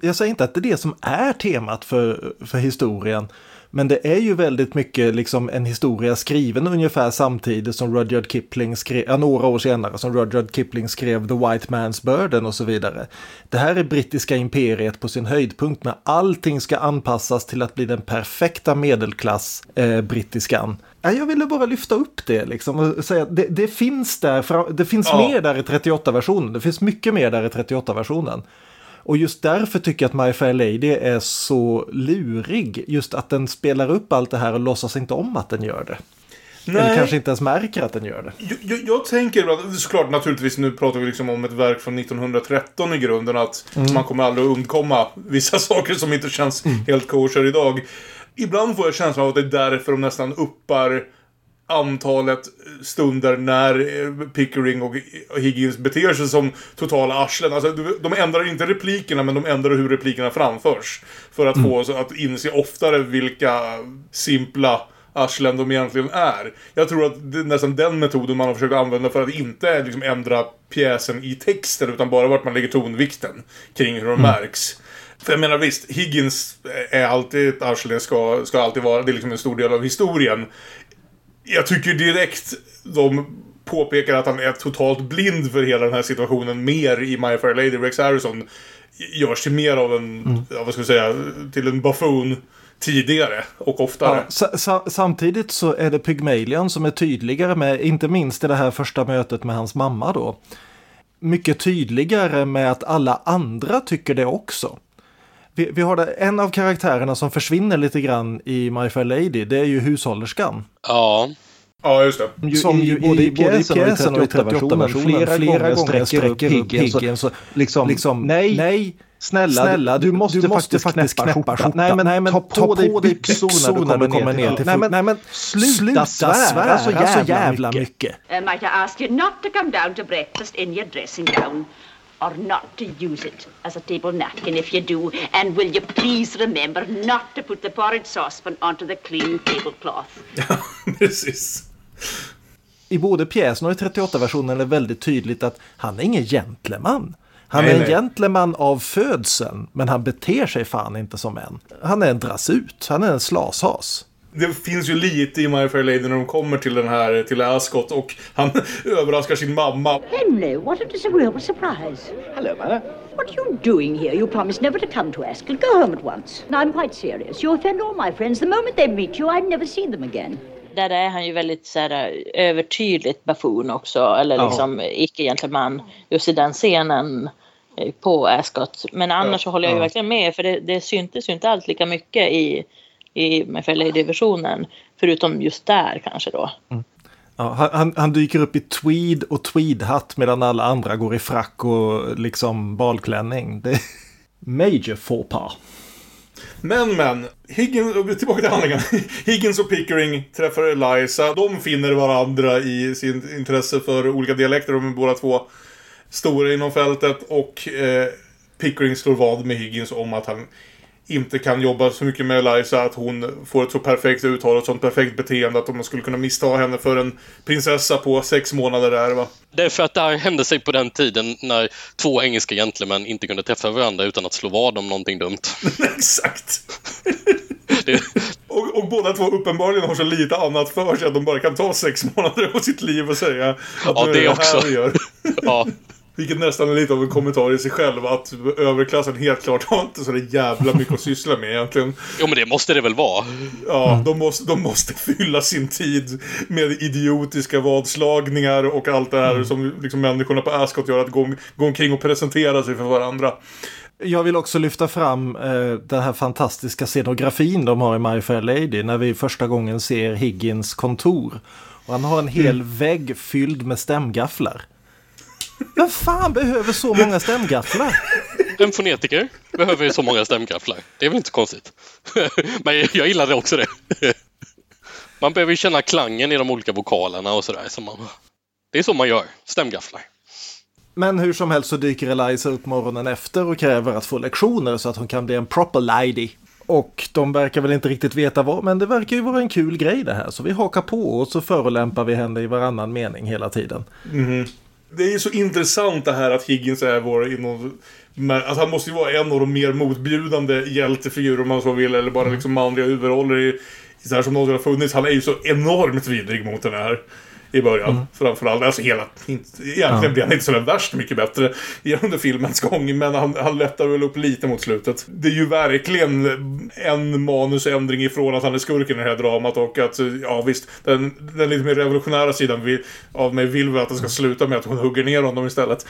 Jag säger inte att det är det som är temat för, för historien. Men det är ju väldigt mycket liksom en historia skriven ungefär samtidigt som Rudyard Kipling skrev, ja, några år senare som Rudyard Kipling skrev The White Man's Burden och så vidare. Det här är brittiska imperiet på sin höjdpunkt när allting ska anpassas till att bli den perfekta medelklass eh, brittiskan. Jag ville bara lyfta upp det liksom och säga att det, det finns där, det finns ja. mer där i 38-versionen, det finns mycket mer där i 38-versionen. Och just därför tycker jag att My Fair Lady är så lurig. Just att den spelar upp allt det här och låtsas inte om att den gör det. Nej. Eller kanske inte ens märker att den gör det. Jag, jag, jag tänker, såklart naturligtvis, nu pratar vi liksom om ett verk från 1913 i grunden, att mm. man kommer aldrig undkomma vissa saker som inte känns mm. helt kosher idag. Ibland får jag känslan av att det är därför de nästan uppar antalet stunder när eh, Pickering och Higgins beter sig som totala arslen. Alltså, de ändrar inte replikerna, men de ändrar hur replikerna framförs. För att mm. få oss att inse oftare vilka simpla arslen de egentligen är. Jag tror att det är nästan den metoden man har försökt använda för att inte liksom ändra pjäsen i texten, utan bara vart man lägger tonvikten kring hur de mm. märks. För jag menar visst, Higgins är alltid ett arsle, ska, ska alltid vara. Det är liksom en stor del av historien jag tycker direkt de påpekar att han är totalt blind för hela den här situationen mer i My Fair Lady. Rex Harrison görs till mer av en, mm. vad ska jag säga, till en buffoon tidigare och oftare. Ja, samtidigt så är det Pygmalion som är tydligare med, inte minst i det här första mötet med hans mamma då. Mycket tydligare med att alla andra tycker det också. Vi, vi har det, en av karaktärerna som försvinner lite grann i My Fair Lady, det är ju hushållerskan. Ja. Ja, just det. Som ju både i pjäsen och i 38-versionen flera, flera gånger sträcker upp Higgins. Så, liksom, liksom, nej, nej Snälla, Snälla du, du, måste, du måste faktiskt, faktiskt knäppa, knäppa skjortan. Nej, men, nej, men ta, ta på, dig byxor när du kommer ner till, nej, men, nej, men sluta svära så jävla, så jävla mycket. mycket. Uh, might I ask you not to come down to breakfast in your dressing gown? Or not to use it as a table napkin if you do. And will you please remember not to put the porridge saucepan onto the clean tablecloth? Ja, precis. I både pjäsen och i 38-versionen är det väldigt tydligt att han är ingen gentleman. Han nej, är en nej. gentleman av födseln, men han beter sig fan inte som en. Han är en drassut, han är en slashas det finns ju lite i My Fair Lady när de kommer till den här, till Ascot och han överraskar sin mamma. Hello, what a disagreeable surprise. Hello, mother. What are you doing here? You promised never to come to Ascot. Go home at once. No, I'm quite serious. You offend all my friends. The moment they meet you, I've never seen them again. Där är han ju väldigt så här, övertydligt buffoon också, eller liksom ja. icke-gentleman just i den scenen eh, på Ascot. Men annars ja. så håller jag ju ja. verkligen med, för det, det syntes ju inte alls lika mycket i i med Lady-versionen. Förutom just där kanske då. Mm. Ja, han, han, dyker upp i tweed och tweedhatt medan alla andra går i frack och liksom balklänning. Det är major faux pas. Men men, Higgins, tillbaka till handlingen. Higgins och Pickering träffar Eliza. De finner varandra i sin intresse för olika dialekter. De är båda två stora inom fältet. Och eh, Pickering slår vad med Higgins om att han inte kan jobba så mycket med Eliza att hon får ett så perfekt uttal och ett sånt perfekt beteende att man skulle kunna missta henne för en prinsessa på sex månader där va. Det är för att det här hände sig på den tiden när två engelska gentlemän inte kunde träffa varandra utan att slå vad om någonting dumt. Exakt! det... och, och båda två uppenbarligen har så lite annat för sig att de bara kan ta sex månader på sitt liv och säga att ja, nu är det, det också. här vi gör. ja. Vilket nästan är lite av en kommentar i sig själv att överklassen helt klart har inte så jävla mycket att syssla med egentligen. Jo men det måste det väl vara. Ja, mm. de, måste, de måste fylla sin tid med idiotiska vadslagningar och allt det här mm. som liksom människorna på Ascot gör. Att gå, gå omkring och presentera sig för varandra. Jag vill också lyfta fram eh, den här fantastiska scenografin de har i My Fair Lady när vi första gången ser Higgins kontor. Och han har en hel mm. vägg fylld med stämgafflar. Vem fan behöver så många stämgafflar? En fonetiker behöver så många stämgafflar. Det är väl inte konstigt. Men jag gillade också det. Man behöver ju känna klangen i de olika vokalerna och sådär. Så man... Det är så man gör, stämgafflar. Men hur som helst så dyker Eliza upp morgonen efter och kräver att få lektioner så att hon kan bli en proper lady. Och de verkar väl inte riktigt veta vad, men det verkar ju vara en kul grej det här. Så vi hakar på och så förolämpar vi henne i varannan mening hela tiden. Mm det är ju så intressant det här att Higgins är vår inom... Att han måste ju vara en av de mer motbjudande hjältefigurer om man så vill. Eller bara mm. liksom manliga huvudroller i, i så här som någonsin har funnits. Han är ju så enormt vidrig mot den här i början. Mm. Framförallt. Alltså hela... Egentligen ja. blir han inte så värst mycket bättre under filmens gång. Men han, han lättar väl upp lite mot slutet. Det är ju verkligen en manusändring ifrån att han är skurken i det här dramat. Och att, ja visst, den, den lite mer revolutionära sidan vill, av mig vill väl att det ska sluta med att hon hugger ner honom istället.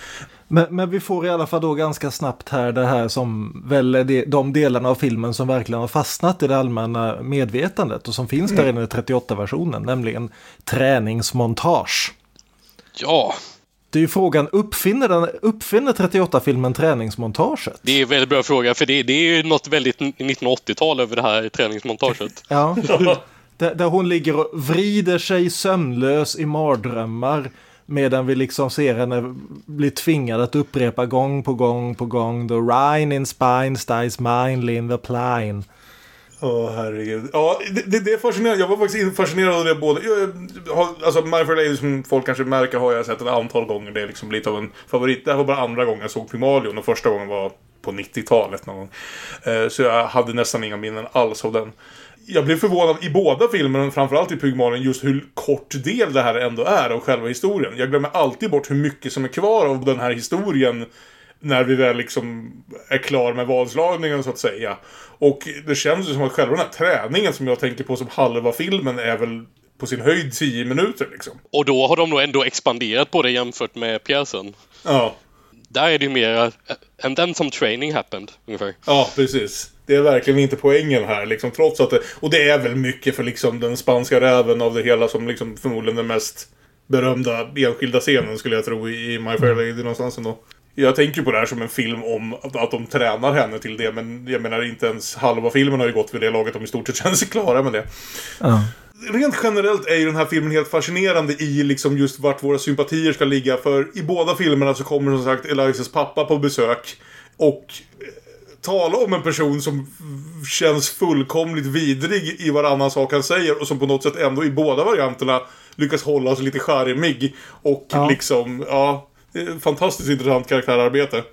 Men, men vi får i alla fall då ganska snabbt här det här som väl är de, de delarna av filmen som verkligen har fastnat i det allmänna medvetandet och som finns där i 38-versionen, nämligen träningsmontage. Ja. Det är ju frågan, uppfinner, den, uppfinner 38-filmen träningsmontaget? Det är en väldigt bra fråga, för det, det är ju något väldigt 1980-tal över det här träningsmontaget. ja. där, där hon ligger och vrider sig sömnlös i mardrömmar Medan vi liksom ser henne bli tvingad att upprepa gång på gång på gång. The Rhine in spine sties mind, in the pline. Åh oh, herregud. Ja, det, det, det, är fascinerande. Jag var faktiskt fascinerad av det både. Jag, har, alltså My Fair Lady som folk kanske märker har jag sett ett antal gånger. Det är liksom lite av en favorit. Det här var bara andra gången jag såg Pygmalion och första gången var på 90-talet någon gång. Eh, så jag hade nästan inga minnen alls av den jag blev förvånad i båda filmerna, framförallt i Pygmalion, just hur kort del det här ändå är av själva historien. Jag glömmer alltid bort hur mycket som är kvar av den här historien när vi väl liksom är klar med vadslagningen så att säga. Och det känns ju som att själva den här träningen som jag tänker på som halva filmen är väl på sin höjd 10 minuter liksom. Och då har de nog ändå expanderat på det jämfört med pjäsen. Ja. Där är det ju mer and then some training happened ungefär. Ja, precis. Det är verkligen inte poängen här liksom, trots att det, och det är väl mycket för liksom den spanska räven av det hela som liksom förmodligen den mest berömda enskilda scenen skulle jag tro i My Fair Lady någonstans ändå. Jag tänker på det här som en film om att de tränar henne till det, men jag menar inte ens halva filmen har ju gått vid det laget de i stort sett känner sig klara med det. Ja. Rent generellt är ju den här filmen helt fascinerande i liksom just vart våra sympatier ska ligga, för i båda filmerna så kommer som sagt Elias pappa på besök och tala om en person som känns fullkomligt vidrig i varannan sak han säger och som på något sätt ändå i båda varianterna lyckas hålla sig lite charmig. Och ja. liksom, ja, fantastiskt intressant karaktärarbete.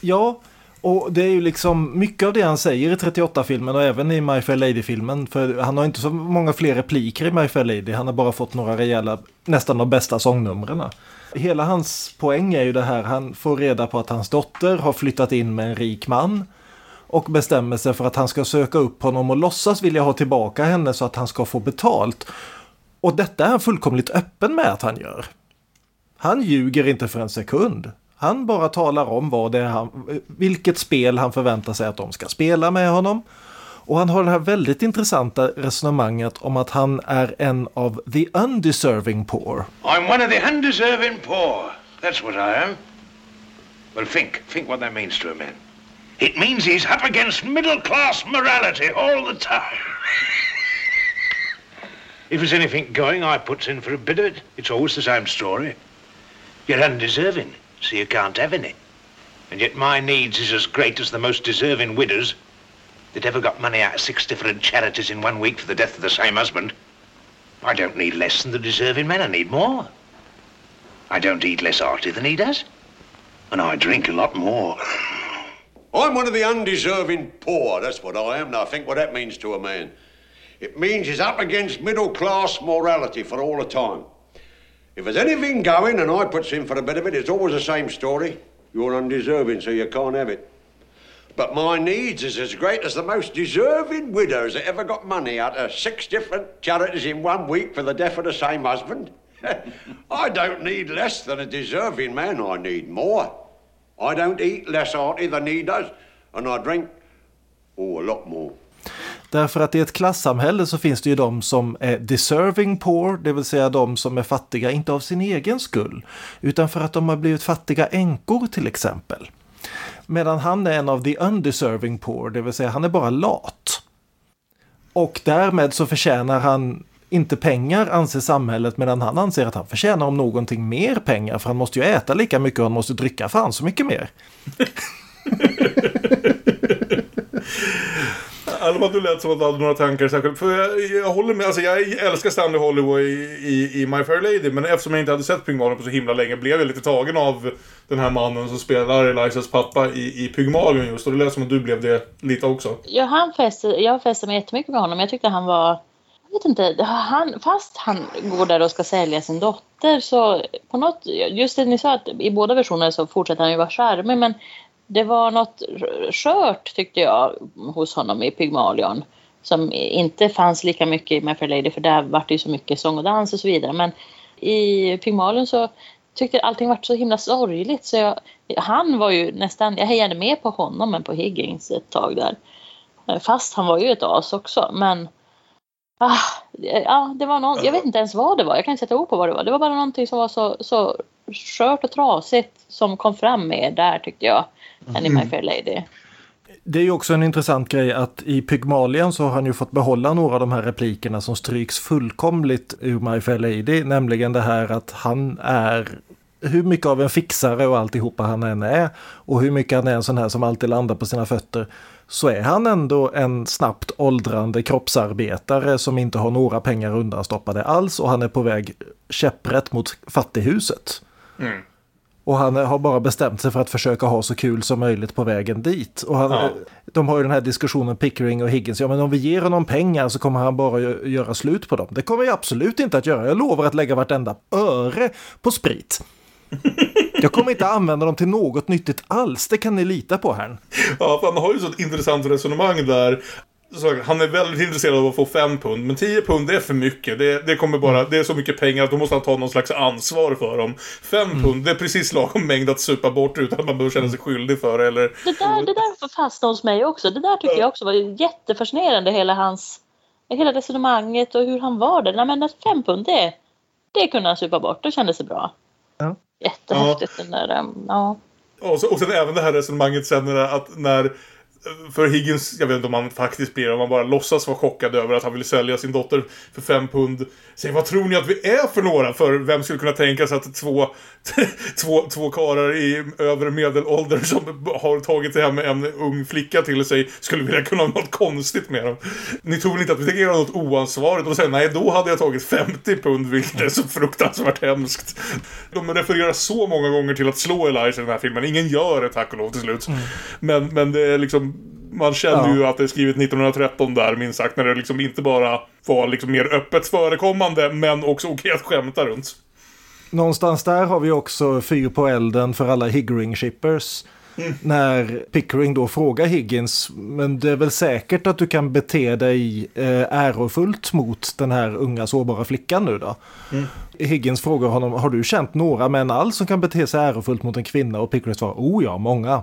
Ja, och det är ju liksom mycket av det han säger i 38-filmen och även i My Fair Lady-filmen. För han har inte så många fler repliker i My Fair Lady. Han har bara fått några rejäla, nästan de bästa sångnumren. Hela hans poäng är ju det här, han får reda på att hans dotter har flyttat in med en rik man och bestämmer sig för att han ska söka upp honom och låtsas vilja ha tillbaka henne så att han ska få betalt. Och detta är han fullkomligt öppen med att han gör. Han ljuger inte för en sekund. Han bara talar om vad det är han, vilket spel han förväntar sig att de ska spela med honom. Och han har det här väldigt intressanta resonemanget om att han är en av the undeserving poor. I'm one of the undeserving poor. That's what I am. Well, think, think what that means to a man. It means he's up against middle class morality all the time. if there's anything going, I puts in for a bit of it. It's always the same story. You're undeserving, so you can't have any. And yet my needs is as great as the most deserving widows that ever got money out of six different charities in one week for the death of the same husband. I don't need less than the deserving men, I need more. I don't eat less hearty than he does. And I drink a lot more. I'm one of the undeserving poor, that's what I am. Now think what that means to a man. It means he's up against middle class morality for all the time. If there's anything going and I puts in for a bit of it, it's always the same story. You're undeserving, so you can't have it. But my needs is as great as the most deserving widows that ever got money out of six different charities in one week for the death of the same husband. I don't need less than a deserving man, I need more. I don't eat less hearty than he does. And I drink, oh, a lot more. Därför att i ett klassamhälle så finns det ju de som är deserving poor, det vill säga de som är fattiga, inte av sin egen skull, utan för att de har blivit fattiga änkor till exempel. Medan han är en av the undeserving poor, det vill säga han är bara lat. Och därmed så förtjänar han inte pengar anser samhället medan han anser att han förtjänar om någonting mer pengar för han måste ju äta lika mycket och han måste dricka fan så mycket mer. Alma, du lät som att du hade några tankar särskilt. För jag, jag, håller med, alltså jag älskar Stanley Hollywood i, i, i, My Fair Lady. Men eftersom jag inte hade sett Pygmalion på så himla länge blev jag lite tagen av den här mannen som spelar Elisas pappa i, i Pygmalion just. Och det lät som att du blev det lite också. Ja, han fäste, jag fäste mig jättemycket med honom. Jag tyckte han var Jag vet inte, han, fast han går där och ska sälja sin dotter så på något, just det ni sa att i båda versionerna så fortsätter han ju vara charmig men det var något skört tyckte jag hos honom i Pygmalion som inte fanns lika mycket i My Fair Lady för där var det ju så mycket sång och dans och så vidare men i Pygmalion så tyckte jag allting var så himla sorgligt så jag, han var ju nästan, jag hejade mer på honom än på Higgins ett tag där. Fast han var ju ett as också men Ah, ja, det var någon, jag vet inte ens vad det var. Jag kan inte sätta ord på vad det var. Det var bara någonting som var så, så skört och trasigt som kom fram mer där tyckte jag. Än i My Fair Lady. Det är ju också en intressant grej att i Pygmalion så har han ju fått behålla några av de här replikerna som stryks fullkomligt ur My Fair Lady. Nämligen det här att han är hur mycket av en fixare och alltihopa han än är och hur mycket han är en sån här som alltid landar på sina fötter så är han ändå en snabbt åldrande kroppsarbetare som inte har några pengar undanstoppade alls och han är på väg käpprätt mot fattighuset. Mm. Och han har bara bestämt sig för att försöka ha så kul som möjligt på vägen dit. Och han, ja. De har ju den här diskussionen Pickering och Higgins. Ja men om vi ger honom pengar så kommer han bara göra slut på dem. Det kommer jag absolut inte att göra. Jag lovar att lägga vartenda öre på sprit. Jag kommer inte använda dem till något nyttigt alls, det kan ni lita på här. Ja, för han har ju så ett intressant resonemang där. Så han är väldigt intresserad av att få 5 pund, men 10 pund det är för mycket. Det, det, kommer bara, det är så mycket pengar att då måste han ta någon slags ansvar för dem. 5 mm. pund, det är precis lagom mängd att supa bort utan att man behöver känna sig skyldig för det. Eller... Det där, det där fastnade hos mig också. Det där tycker jag också var jättefascinerande, hela hans hela resonemanget och hur han var där. Nej men 5 pund, det, det kunde han supa bort, då kändes det bra. Ja. Jättehäftigt ja. den där, ja. Och, så, och sen även det här resonemanget sen att när för Higgins, jag vet inte om han faktiskt blir om han bara låtsas vara chockad över att han vill sälja sin dotter för fem pund. Säg, vad tror ni att vi är för några? För vem skulle kunna tänka sig att två, två, två karar i övre medelålder som har tagit hem en ung flicka till sig skulle vilja kunna ha något konstigt med dem? Ni tror väl inte att vi tänker göra något oansvarigt? Och säger nej, då hade jag tagit 50 pund, vilket är så fruktansvärt hemskt. De refererar så många gånger till att slå Eliza i den här filmen. Ingen gör det, tack och lov, till slut. Mm. Men, men det är liksom man känner ja. ju att det är skrivet 1913 där, minst sagt. När det liksom inte bara var liksom mer öppet förekommande, men också okej att skämta runt. Någonstans där har vi också fyr på elden för alla Higgering-shippers. Mm. När Pickering då frågar Higgins, men det är väl säkert att du kan bete dig eh, ärofullt mot den här unga sårbara flickan nu då? Mm. Higgins frågar honom, har du känt några män alls som kan bete sig ärofullt mot en kvinna? Och Pickering svarar, oh ja, många.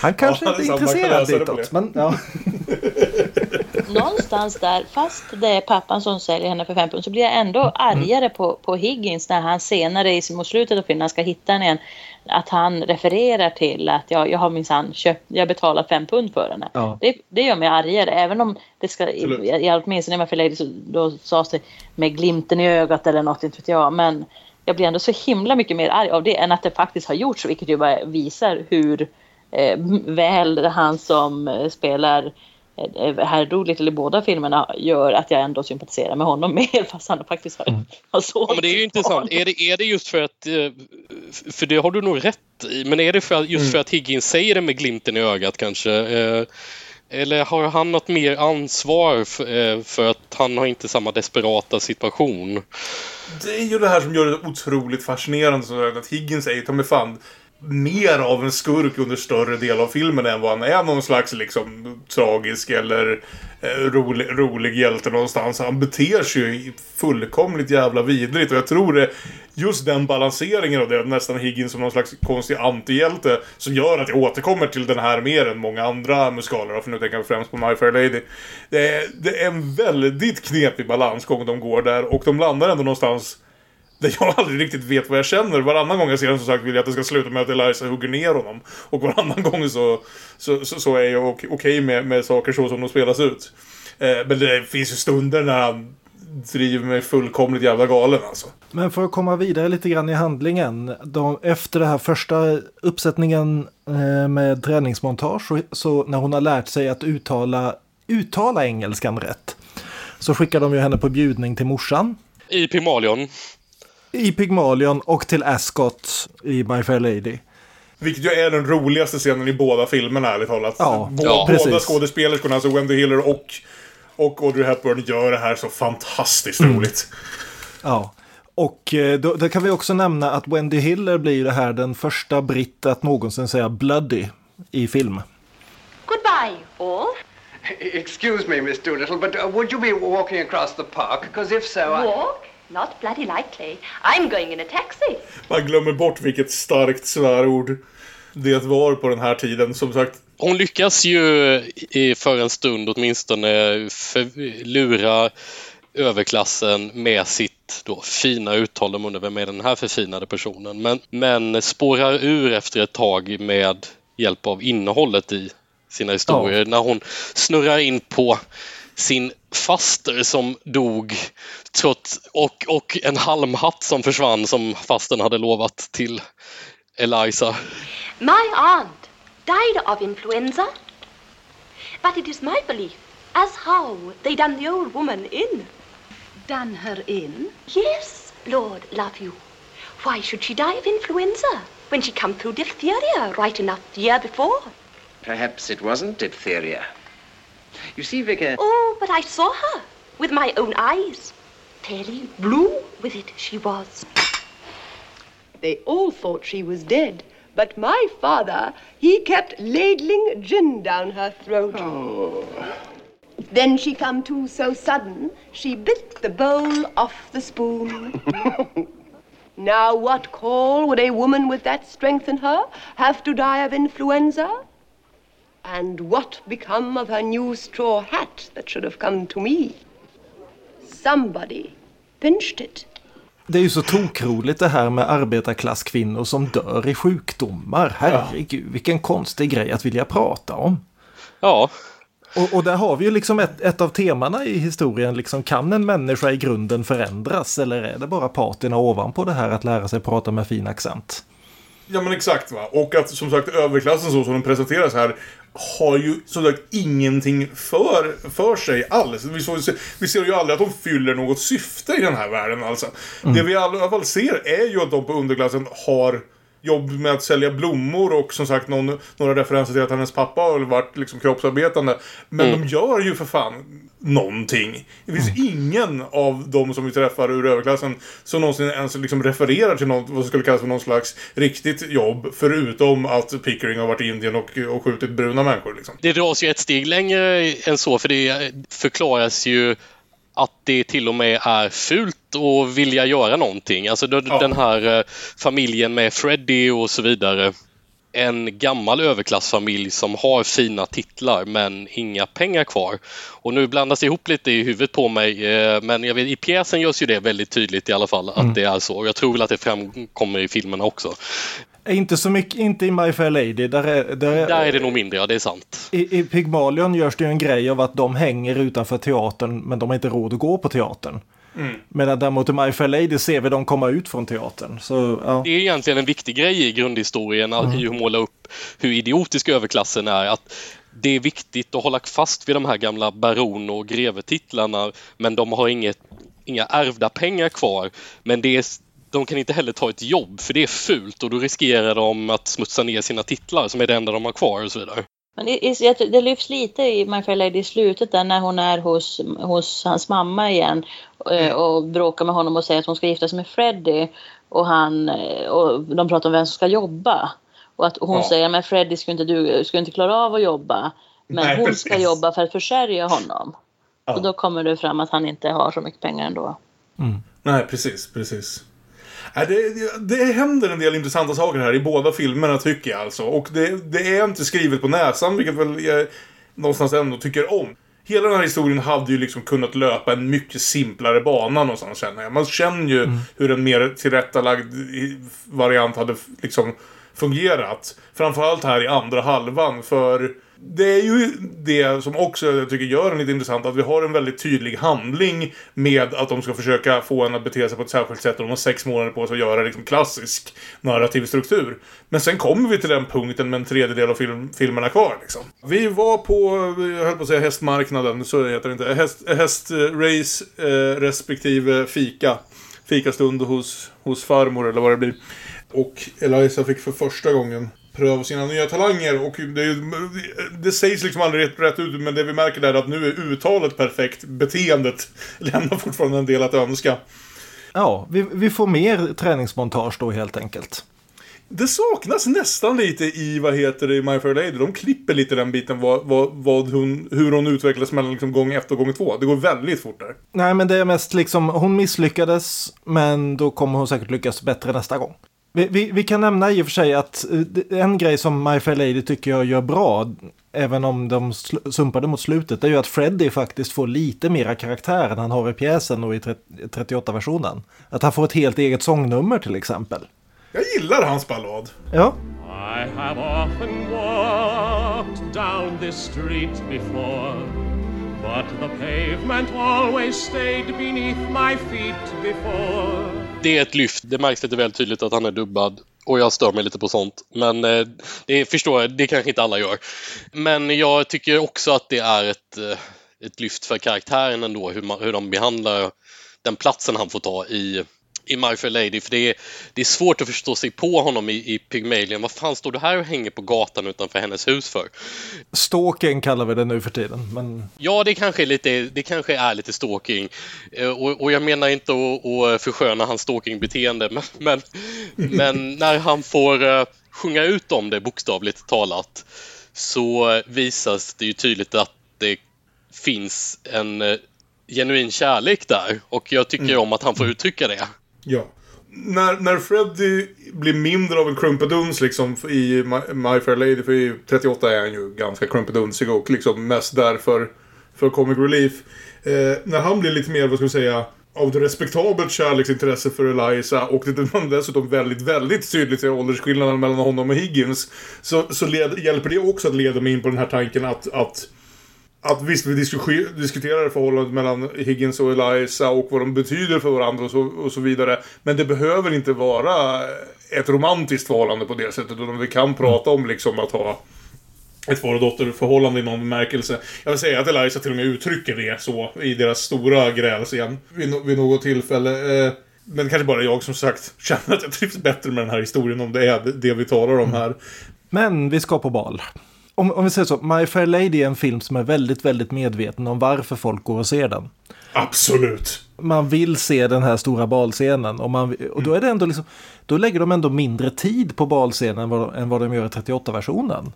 Han kanske ja, inte är intresserad ditåt. Men, ja. Någonstans där, fast det är pappan som säljer henne för fem pund så blir jag ändå mm. argare på, på Higgins när han senare i mot slutet av filmen, han ska hitta henne igen, att han refererar till att jag, jag har minsann köpt, jag betalar fem pund för henne. Ja. Det, det gör mig argare, även om det ska, jag, jag åtminstone när man förläggde så då sades det med glimten i ögat eller något, inte vet jag, men jag blir ändå så himla mycket mer arg av det än att det faktiskt har gjorts, vilket ju bara visar hur eh, väl han som eh, spelar herr Doolittle i båda filmerna gör att jag ändå sympatiserar med honom mer fast han faktiskt har, mm. har så. Ja, men det är ju intressant. Är det, är det just för att, eh, för det har du nog rätt i, men är det för, just mm. för att Higgins säger det med glimten i ögat kanske? Eller har han något mer ansvar för, för att han har inte samma desperata situation? Det är ju det här som gör det otroligt fascinerande. Så att Higgins är ju ta mig fan mer av en skurk under större del av filmen än vad han är någon slags liksom tragisk eller eh, rolig, rolig hjälte någonstans. Han beter sig ju fullkomligt jävla vidrigt och jag tror det just den balanseringen av det, nästan Higgins som någon slags konstig antihjälte som gör att jag återkommer till den här mer än många andra musikaler, för nu tänker jag främst på My Fair Lady. Det är, det är en väldigt knepig balansgång de går där och de landar ändå någonstans där jag aldrig riktigt vet vad jag känner. Varannan gång jag ser den som sagt vill jag att det ska sluta med att Eliza hugger ner honom. Och varannan gång så, så, så, så är jag okej okay med, med saker så som de spelas ut. Eh, men det finns ju stunder när han driver mig fullkomligt jävla galen alltså. Men för att komma vidare lite grann i handlingen. De, efter den här första uppsättningen eh, med träningsmontage så, så, när hon har lärt sig att uttala, uttala engelskan rätt så skickar de ju henne på bjudning till morsan. I Pygmalion. I Pygmalion och till Ascot i My Fair Lady. Vilket ju är den roligaste scenen i båda filmerna, ärligt talat. Ja, Bå ja. Båda skådespelerskorna, alltså Wendy Hiller och, och Audrey Hepburn, gör det här så fantastiskt mm. roligt. Ja. Och eh, då, då, kan vi också nämna att Wendy Hiller blir det här den första britt att någonsin säga bloody i film. Goodbye, all. Excuse me, Miss Doolittle, but uh, would you be walking across the park? Because if so, I... Not bloody likely. I'm going in a taxi. Man glömmer bort vilket starkt svärord det var på den här tiden, som sagt. Hon lyckas ju för en stund åtminstone för, lura överklassen med sitt då, fina uttal. De undrar vem är den här förfinade personen? Men, men spårar ur efter ett tag med hjälp av innehållet i sina historier. Ja. När hon snurrar in på sin faster som dog trots, och, och en halmhatt som försvann som fasten hade lovat till Eliza. My aunt died of influenza. But it is my belief as how they done the old woman in. Done her in? Yes, Lord love you. Why should she die of influenza when she come through diphtheria right enough the year before? Perhaps it wasn't diphtheria. You see, Vicar. Oh, but I saw her with my own eyes. Fairly blue with it, she was. They all thought she was dead, but my father, he kept ladling gin down her throat. Oh. Then she come to so sudden, she bit the bowl off the spoon. now what call would a woman with that strength in her have to die of influenza? And what become of her new straw hat that should have come to me? Somebody it. Det är ju så tokroligt det här med arbetarklasskvinnor som dör i sjukdomar. Herregud, ja. vilken konstig grej att vilja prata om. Ja. Och, och där har vi ju liksom ett, ett av temana i historien. Liksom, kan en människa i grunden förändras eller är det bara parterna ovanpå det här att lära sig prata med fin accent? Ja men exakt va. Och att som sagt överklassen så som den presenteras här har ju som sagt ingenting för, för sig alls. Vi, så, vi ser ju aldrig att de fyller något syfte i den här världen alltså. Mm. Det vi i alla fall ser är ju att de på underklassen har jobb med att sälja blommor och som sagt någon, några referenser till att hennes pappa har varit liksom kroppsarbetande. Men mm. de gör ju för fan någonting. Det finns mm. ingen av dem som vi träffar ur överklassen som någonsin ens liksom refererar till något, vad som skulle kallas för någon slags riktigt jobb. Förutom att Pickering har varit i Indien och, och skjutit bruna människor. Liksom. Det dras ju ett steg längre än så för det förklaras ju att det till och med är fult att vilja göra någonting. Alltså ja. den här eh, familjen med Freddie och så vidare. En gammal överklassfamilj som har fina titlar men inga pengar kvar. Och nu blandas det ihop lite i huvudet på mig eh, men jag vet, i pjäsen görs ju det väldigt tydligt i alla fall att mm. det är så. Jag tror väl att det framkommer i filmerna också. Inte så mycket, inte i My Fair Lady. Där är, där är, där är det nog mindre, ja det är sant. I, I Pygmalion görs det ju en grej av att de hänger utanför teatern men de har inte råd att gå på teatern. Mm. Medan däremot i My Fair Lady ser vi dem komma ut från teatern. Så, ja. Det är egentligen en viktig grej i grundhistorien, mm. att måla upp hur idiotisk överklassen är. Att det är viktigt att hålla fast vid de här gamla baron och grevetitlarna men de har inget, inga ärvda pengar kvar. Men det är de kan inte heller ta ett jobb för det är fult och då riskerar de att smutsa ner sina titlar som är det enda de har kvar och så vidare. Men det, det lyfts lite i My Fair Lady i slutet där när hon är hos, hos hans mamma igen eh, mm. och bråkar med honom och säger att hon ska gifta sig med Freddie och, han, eh, och de pratar om vem som ska jobba. Och att hon ja. säger men Freddie ska inte, du, ska inte klara av att jobba men Nej, hon precis. ska jobba för att försörja honom. Ja. Och då kommer det fram att han inte har så mycket pengar ändå. Mm. Nej, precis, precis. Det, det, det händer en del intressanta saker här i båda filmerna tycker jag alltså. Och det, det är inte skrivet på näsan, vilket väl jag någonstans ändå tycker om. Hela den här historien hade ju liksom kunnat löpa en mycket simplare bana någonstans känner jag. Man känner ju mm. hur en mer tillrättalagd variant hade liksom fungerat. Framförallt här i andra halvan för det är ju det som också jag tycker gör den lite intressant. Att vi har en väldigt tydlig handling med att de ska försöka få en att bete sig på ett särskilt sätt. Och de har sex månader på sig att göra liksom klassisk narrativ struktur. Men sen kommer vi till den punkten med en tredjedel av film, filmerna kvar. Liksom. Vi var på, jag höll på att säga hästmarknaden, så heter det inte. Häst, hästrace eh, respektive fika. Fikastund hos, hos farmor eller vad det blir. Och Eliza fick för första gången pröva sina nya talanger. Och det, det sägs liksom aldrig rätt, rätt ut, men det vi märker är att nu är uttalet perfekt. Beteendet lämnar fortfarande en del att önska. Ja, vi, vi får mer träningsmontage då helt enkelt. Det saknas nästan lite i, vad heter det, My Fair Lady. De klipper lite den biten, vad, vad, vad hon, hur hon utvecklas mellan liksom gång ett och gång två. Det går väldigt fort där. Nej, men det är mest liksom, hon misslyckades, men då kommer hon säkert lyckas bättre nästa gång. Vi, vi, vi, kan nämna i och för sig att eh, en grej som My Fair Lady tycker jag gör bra, även om de sumpade mot slutet, är ju att Freddy faktiskt får lite mera karaktär än han har i pjäsen och i 38-versionen. Att han får ett helt eget sångnummer till exempel. Jag gillar hans ballad. Ja. I have often walked down this street before But the pavement always stayed beneath my feet before det är ett lyft. Det märks lite väl tydligt att han är dubbad. Och jag stör mig lite på sånt. Men eh, det förstår jag, det kanske inte alla gör. Men jag tycker också att det är ett, eh, ett lyft för karaktären ändå, hur, man, hur de behandlar den platsen han får ta i i My Fair Lady för det är, det är svårt att förstå sig på honom i, i Pygmalion. Vad fan står du här och hänger på gatan utanför hennes hus för? Stalking kallar vi det nu för tiden. Men... Ja, det kanske är lite, det kanske är lite stalking. Eh, och, och jag menar inte att, att försköna hans stalkingbeteende, men, men, men när han får uh, sjunga ut om det bokstavligt talat så visas det ju tydligt att det finns en uh, genuin kärlek där och jag tycker mm. om att han får uttrycka det. Ja. När, när Freddy blir mindre av en krumpeduns liksom i My, My Fair Lady, för i 38 är han ju ganska krumpedunsig och liksom mest där för, för comic relief. Eh, när han blir lite mer, vad ska vi säga, av ett respektabelt kärleksintresse för Eliza och det man dessutom väldigt, väldigt tydligt ser åldersskillnaden mellan honom och Higgins. Så, så led, hjälper det också att leda mig in på den här tanken att, att att visst, vi diskuterar förhållandet mellan Higgins och Eliza och vad de betyder för varandra och så, och så vidare. Men det behöver inte vara ett romantiskt förhållande på det sättet. Utan vi kan prata om liksom att ha ett far och dotterförhållande i någon bemärkelse. Jag vill säga att Eliza till och med uttrycker det så i deras stora grälscen vid, vid något tillfälle. Eh, men kanske bara jag som sagt känner att jag trivs bättre med den här historien om det är det vi talar om här. Men vi ska på bal om, om vi säger så, My Fair Lady är en film som är väldigt, väldigt medveten om varför folk går och ser den. Absolut. Man vill se den här stora balscenen och, man, och då är det ändå liksom, då lägger de ändå mindre tid på balscenen än vad, än vad de gör i 38-versionen.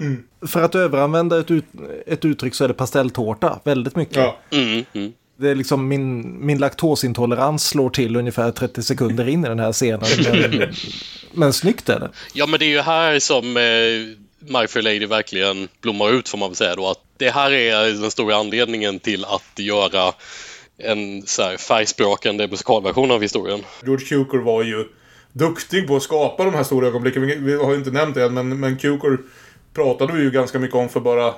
Mm. För att överanvända ett, ut, ett uttryck så är det pastelltårta, väldigt mycket. Ja. Mm, mm. Det är liksom min, min laktosintolerans slår till ungefär 30 sekunder in i den här scenen. Men, men snyggt är det. Ja, men det är ju här som eh My Fair Lady verkligen blommar ut får man väl säga då. Att det här är den stora anledningen till att göra en så här färgsprakande musikalversion av historien. George Cukor var ju duktig på att skapa de här stora ögonblicken. Vi har ju inte nämnt det än, men, men Cukor pratade vi ju ganska mycket om för bara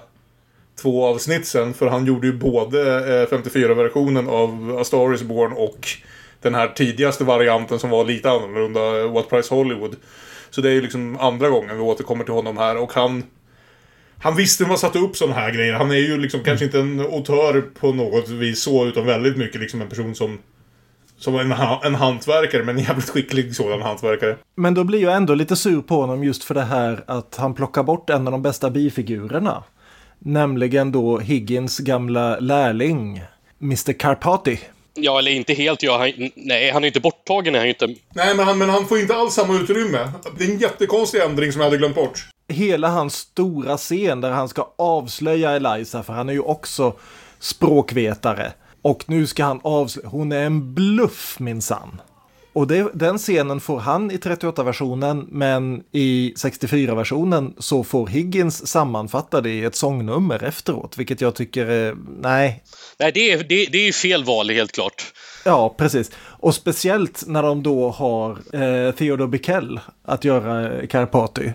två avsnitt sen. För han gjorde ju både eh, 54-versionen av A Star Is Born och den här tidigaste varianten som var lite annorlunda, eh, What Price Hollywood. Så det är ju liksom andra gången vi återkommer till honom här och han... Han visste hur man satte upp sådana här grejer. Han är ju liksom mm. kanske inte en autör på något vis så, utan väldigt mycket liksom en person som som en, en hantverkare, men en jävligt skicklig sådan hantverkare. Men då blir jag ändå lite sur på honom just för det här att han plockar bort en av de bästa bifigurerna. Nämligen då Higgins gamla lärling, Mr. Carpati. Ja, eller inte helt. Ja, han, nej, han är inte borttagen. Är han inte. Nej, men han, men han får inte alls samma utrymme. Det är en jättekonstig ändring som jag hade glömt bort. Hela hans stora scen där han ska avslöja Eliza, för han är ju också språkvetare. Och nu ska han avslöja, hon är en bluff minsann. Och det, den scenen får han i 38-versionen, men i 64-versionen så får Higgins sammanfatta det i ett sångnummer efteråt, vilket jag tycker är, nej. Nej, det är, det, det är fel val helt klart. Ja, precis. Och speciellt när de då har eh, Theodor Bickel att göra Karpati.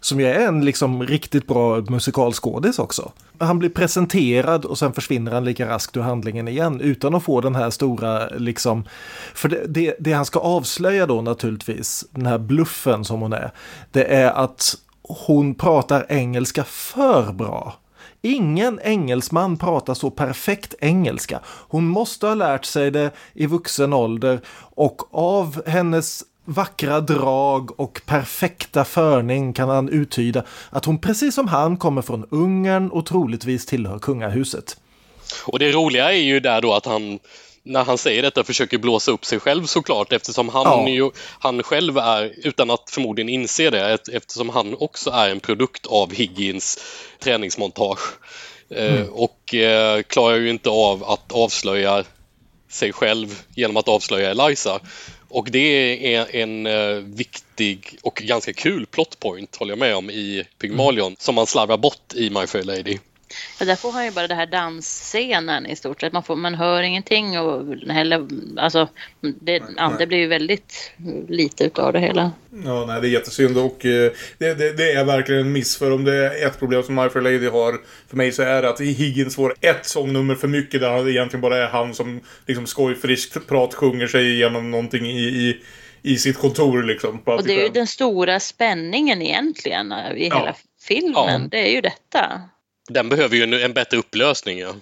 Som ju är en liksom riktigt bra musikalskådis också. Han blir presenterad och sen försvinner han lika raskt ur handlingen igen utan att få den här stora liksom. För det, det, det han ska avslöja då naturligtvis, den här bluffen som hon är, det är att hon pratar engelska för bra. Ingen engelsman pratar så perfekt engelska. Hon måste ha lärt sig det i vuxen ålder och av hennes vackra drag och perfekta förning kan han uttyda att hon precis som han kommer från Ungern och troligtvis tillhör kungahuset. Och det roliga är ju där då att han när han säger detta försöker blåsa upp sig själv såklart eftersom han, ja. ju, han själv är, utan att förmodligen inse det, eftersom han också är en produkt av Higgins träningsmontage. Eh, mm. och eh, klarar ju inte av att avslöja sig själv genom att avslöja Eliza. Och det är en uh, viktig och ganska kul plotpoint, håller jag med om, i Pygmalion, mm. som man slarvar bort i My Fair Lady. För där får han ju bara det här dansscenen i stort sett. Man, får, man hör ingenting och heller, alltså, det, ja, det blir ju väldigt lite utav det hela. Ja, nej, det är jättesynd och eh, det, det, det, är verkligen en miss. För om det är ett problem som My Fair Lady har för mig så är det att Higgins får ett sångnummer för mycket där det egentligen bara är han som liksom skojfriskt prat sjunger sig igenom någonting i, i i sitt kontor liksom. Och det är ju den stora spänningen egentligen i hela ja. filmen. Ja. Det är ju detta. Den behöver ju en, en bättre upplösning. Ja.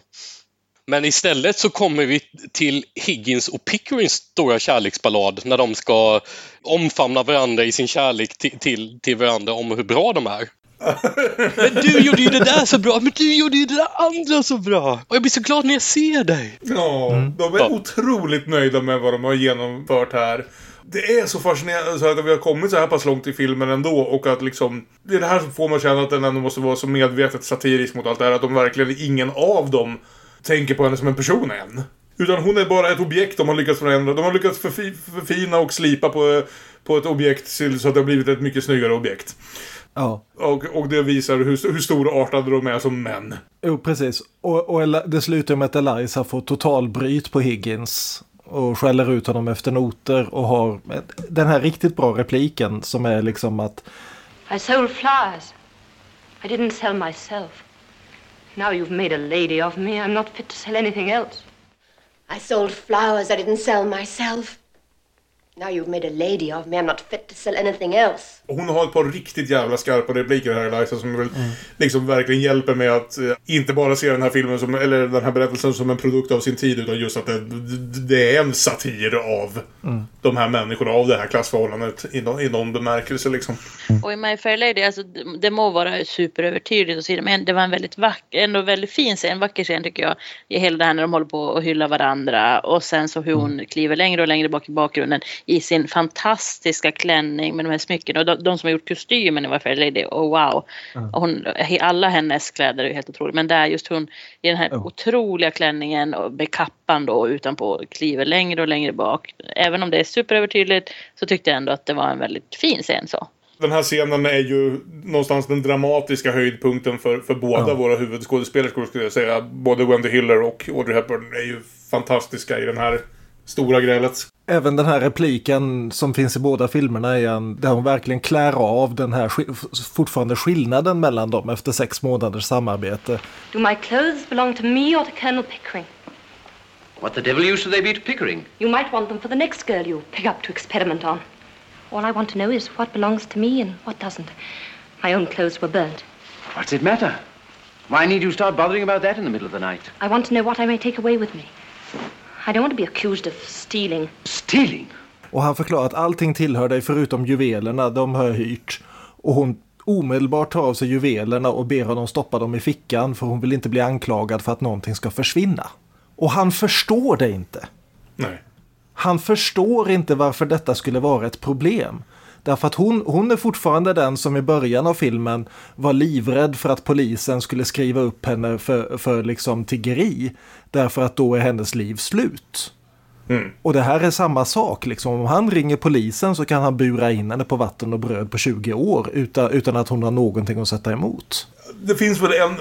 Men istället så kommer vi till Higgins och Pickerings stora kärleksballad när de ska omfamna varandra i sin kärlek till, till, till varandra om hur bra de är. men du gjorde ju det där så bra, men du gjorde ju det där andra så bra. Och jag blir så glad när jag ser dig. Ja, mm. de är ja. otroligt nöjda med vad de har genomfört här det är så fascinerande så att vi har kommit så här pass långt i filmen ändå och att liksom det är det här som får mig att känna att den ändå måste vara så medvetet satirisk mot allt det här att de verkligen, ingen av dem tänker på henne som en person än. Utan hon är bara ett objekt de har lyckats förändra. De har lyckats förfi förfina och slipa på, på ett objekt så att det har blivit ett mycket snyggare objekt. Ja. Och, och det visar hur, hur storartade de är som män. Jo, precis. Och, och det slutar med att Eliza får totalbryt på Higgins och skäller ut honom efter noter och har den här riktigt bra repliken som är liksom att I sold flowers. I didn't sell myself. Now you've made a lady of me. I'm not fit to sell anything else. I sold flowers. I didn't sell myself. Now you've made a lady of me, I'm not fit to sell anything else. Hon har ett par riktigt jävla skarpa repliker här Eliza som väl mm. liksom verkligen hjälper med att eh, inte bara se den här filmen som, eller den här berättelsen som en produkt av sin tid utan just att det, det är en satir av mm. de här människorna, av det här klassförhållandet i någon, i någon bemärkelse liksom. Mm. Och i My Fair Lady, alltså det må vara superövertydligt och så men det var en väldigt vacker, ändå väldigt fin scen, vacker scen tycker jag. I hela det här när de håller på och hyllar varandra och sen så hur hon mm. kliver längre och längre bak i bakgrunden i sin fantastiska klänning med de här smyckena. De, som har gjort kostymen i Fair Lady, oh wow. Mm. Hon, alla hennes kläder är helt otroligt. Men där just hon i den här mm. otroliga klänningen och med kappan då utanpå kliver längre och längre bak. Även om det är superövertydligt så tyckte jag ändå att det var en väldigt fin scen så. Den här scenen är ju någonstans den dramatiska höjdpunkten för, för båda ja. våra huvudskådespelerskor skulle jag säga. Både Wendy Hiller och Audrey Hepburn är ju fantastiska i den här stora grälet. Även den här repliken som finns i båda filmerna är en, där hon verkligen klär av den här fortfarande skillnaden mellan dem efter sex månaders samarbete. Do my clothes belong to me or to Colonel Pickering? What the devil use should they be to Pickering? You might want them for the next girl you pick up to experiment on. All I want to know is what belongs to me and what doesn't. My own clothes were burnt. What's it matter? Why need you start bothering about that in the middle of the night? I want to know what I may take away with me. I don't want to be accused of stealing. Stealing? Och han förklarar att allting tillhör dig förutom juvelerna, de har jag hyrt. Och hon omedelbart tar av sig juvelerna och ber honom stoppa dem i fickan för hon vill inte bli anklagad för att någonting ska försvinna. Och han förstår det inte. Nej. Han förstår inte varför detta skulle vara ett problem. Därför att hon, hon är fortfarande den som i början av filmen var livrädd för att polisen skulle skriva upp henne för, för liksom tiggeri. Därför att då är hennes liv slut. Mm. Och det här är samma sak. Liksom. Om han ringer polisen så kan han bura in henne på vatten och bröd på 20 år utan, utan att hon har någonting att sätta emot. Det finns väl en,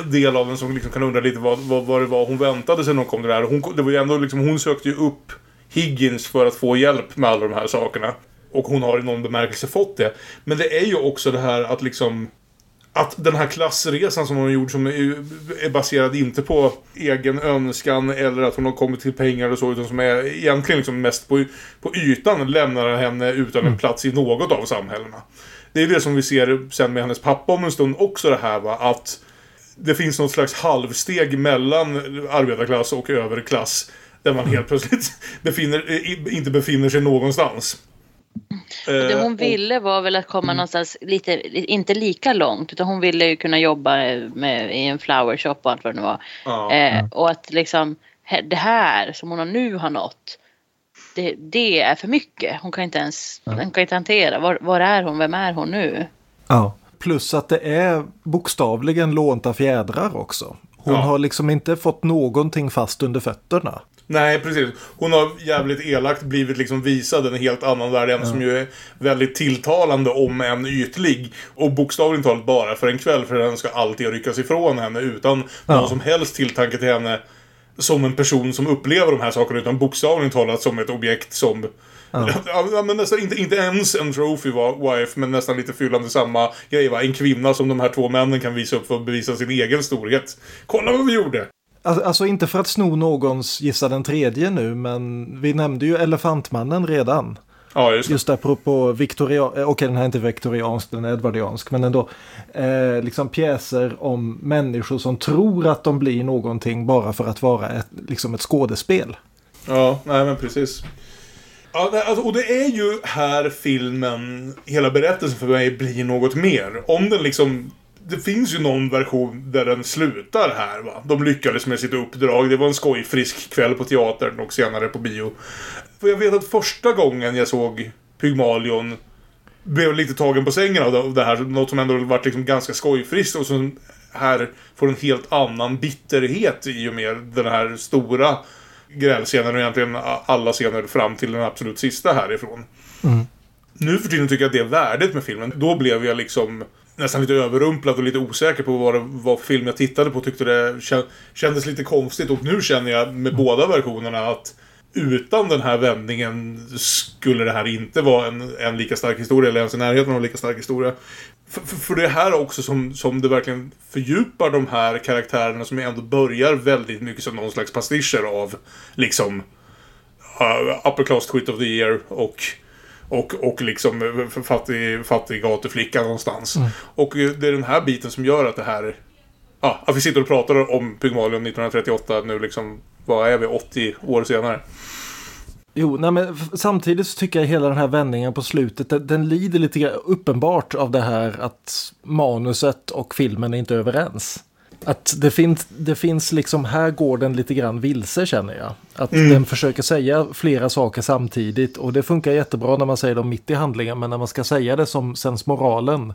en del av den som liksom kan undra lite vad, vad, vad det var hon väntade sig när hon kom till det här. Hon, det var ju ändå liksom, hon sökte ju upp Higgins för att få hjälp med alla de här sakerna. Och hon har i någon bemärkelse fått det. Men det är ju också det här att liksom att den här klassresan som hon har gjort som är baserad inte på egen önskan eller att hon har kommit till pengar och så utan som är egentligen liksom mest på, på ytan lämnar henne utan en mm. plats i något av samhällena. Det är det som vi ser sen med hennes pappa om en stund också det här va att det finns något slags halvsteg mellan arbetarklass och överklass där man helt plötsligt befinner, inte befinner sig någonstans. Det hon eh, ville var väl att komma mm. någonstans lite, inte lika långt utan hon ville ju kunna jobba med, i en flower shop och allt vad det nu var. Ja. Eh, och att liksom det här som hon nu har nått det, det är för mycket. Hon kan inte ens ja. hon kan inte hantera. Var, var är hon? Vem är hon nu? Ja. Plus att det är bokstavligen lånta fjädrar också. Hon ja. har liksom inte fått någonting fast under fötterna. Nej, precis. Hon har jävligt elakt blivit liksom visad en helt annan värld än ja. som ju är väldigt tilltalande om en ytlig. Och bokstavligt talat bara för en kväll för den ska alltid ryckas ifrån henne utan ja. någon som helst tilltanke till henne som en person som upplever de här sakerna utan bokstavligt talat som ett objekt som Ja. ja. men nästan inte, inte ens en trophy wife, men nästan lite fyllande samma grej. Va? En kvinna som de här två männen kan visa upp för att bevisa sin egen storhet. Kolla vad vi gjorde! Alltså, alltså inte för att sno någons Gissa den tredje nu, men vi nämnde ju Elefantmannen redan. Ja, just det. Just apropå viktorian, okej okay, den här är inte viktoriansk, den är edvardiansk, men ändå. Eh, liksom pjäser om människor som tror att de blir någonting bara för att vara ett, liksom ett skådespel. Ja, nej men precis. Ja, alltså, och det är ju här filmen, hela berättelsen för mig blir något mer. Om den liksom det finns ju någon version där den slutar här va. De lyckades med sitt uppdrag. Det var en skojfrisk kväll på teatern och senare på bio. För jag vet att första gången jag såg Pygmalion blev lite tagen på sängen av det här. Något som ändå varit liksom ganska skojfriskt och som här får en helt annan bitterhet i och med den här stora grälscenen och egentligen alla scener fram till den absolut sista härifrån. Mm. Nu för tiden tycker jag att det är värdet med filmen. Då blev jag liksom nästan lite överrumplad och lite osäker på vad det för film jag tittade på. Tyckte det kändes lite konstigt och nu känner jag med mm. båda versionerna att utan den här vändningen skulle det här inte vara en, en lika stark historia eller ens i närheten av en lika stark historia. För, för, för det här också som, som det verkligen fördjupar de här karaktärerna som ändå börjar väldigt mycket som någon slags pastischer av liksom uh, Upper Class Twit of the Year och och, och liksom fattig, fattig gatuflicka någonstans. Mm. Och det är den här biten som gör att det här... Ja, att vi sitter och pratar om Pygmalion 1938 nu liksom, vad är vi, 80 år senare. Jo, nej men samtidigt så tycker jag hela den här vändningen på slutet, den, den lider lite uppenbart av det här att manuset och filmen är inte överens. Att det finns, det finns liksom, här går den lite grann vilse känner jag. Att mm. den försöker säga flera saker samtidigt och det funkar jättebra när man säger dem mitt i handlingen men när man ska säga det som sensmoralen,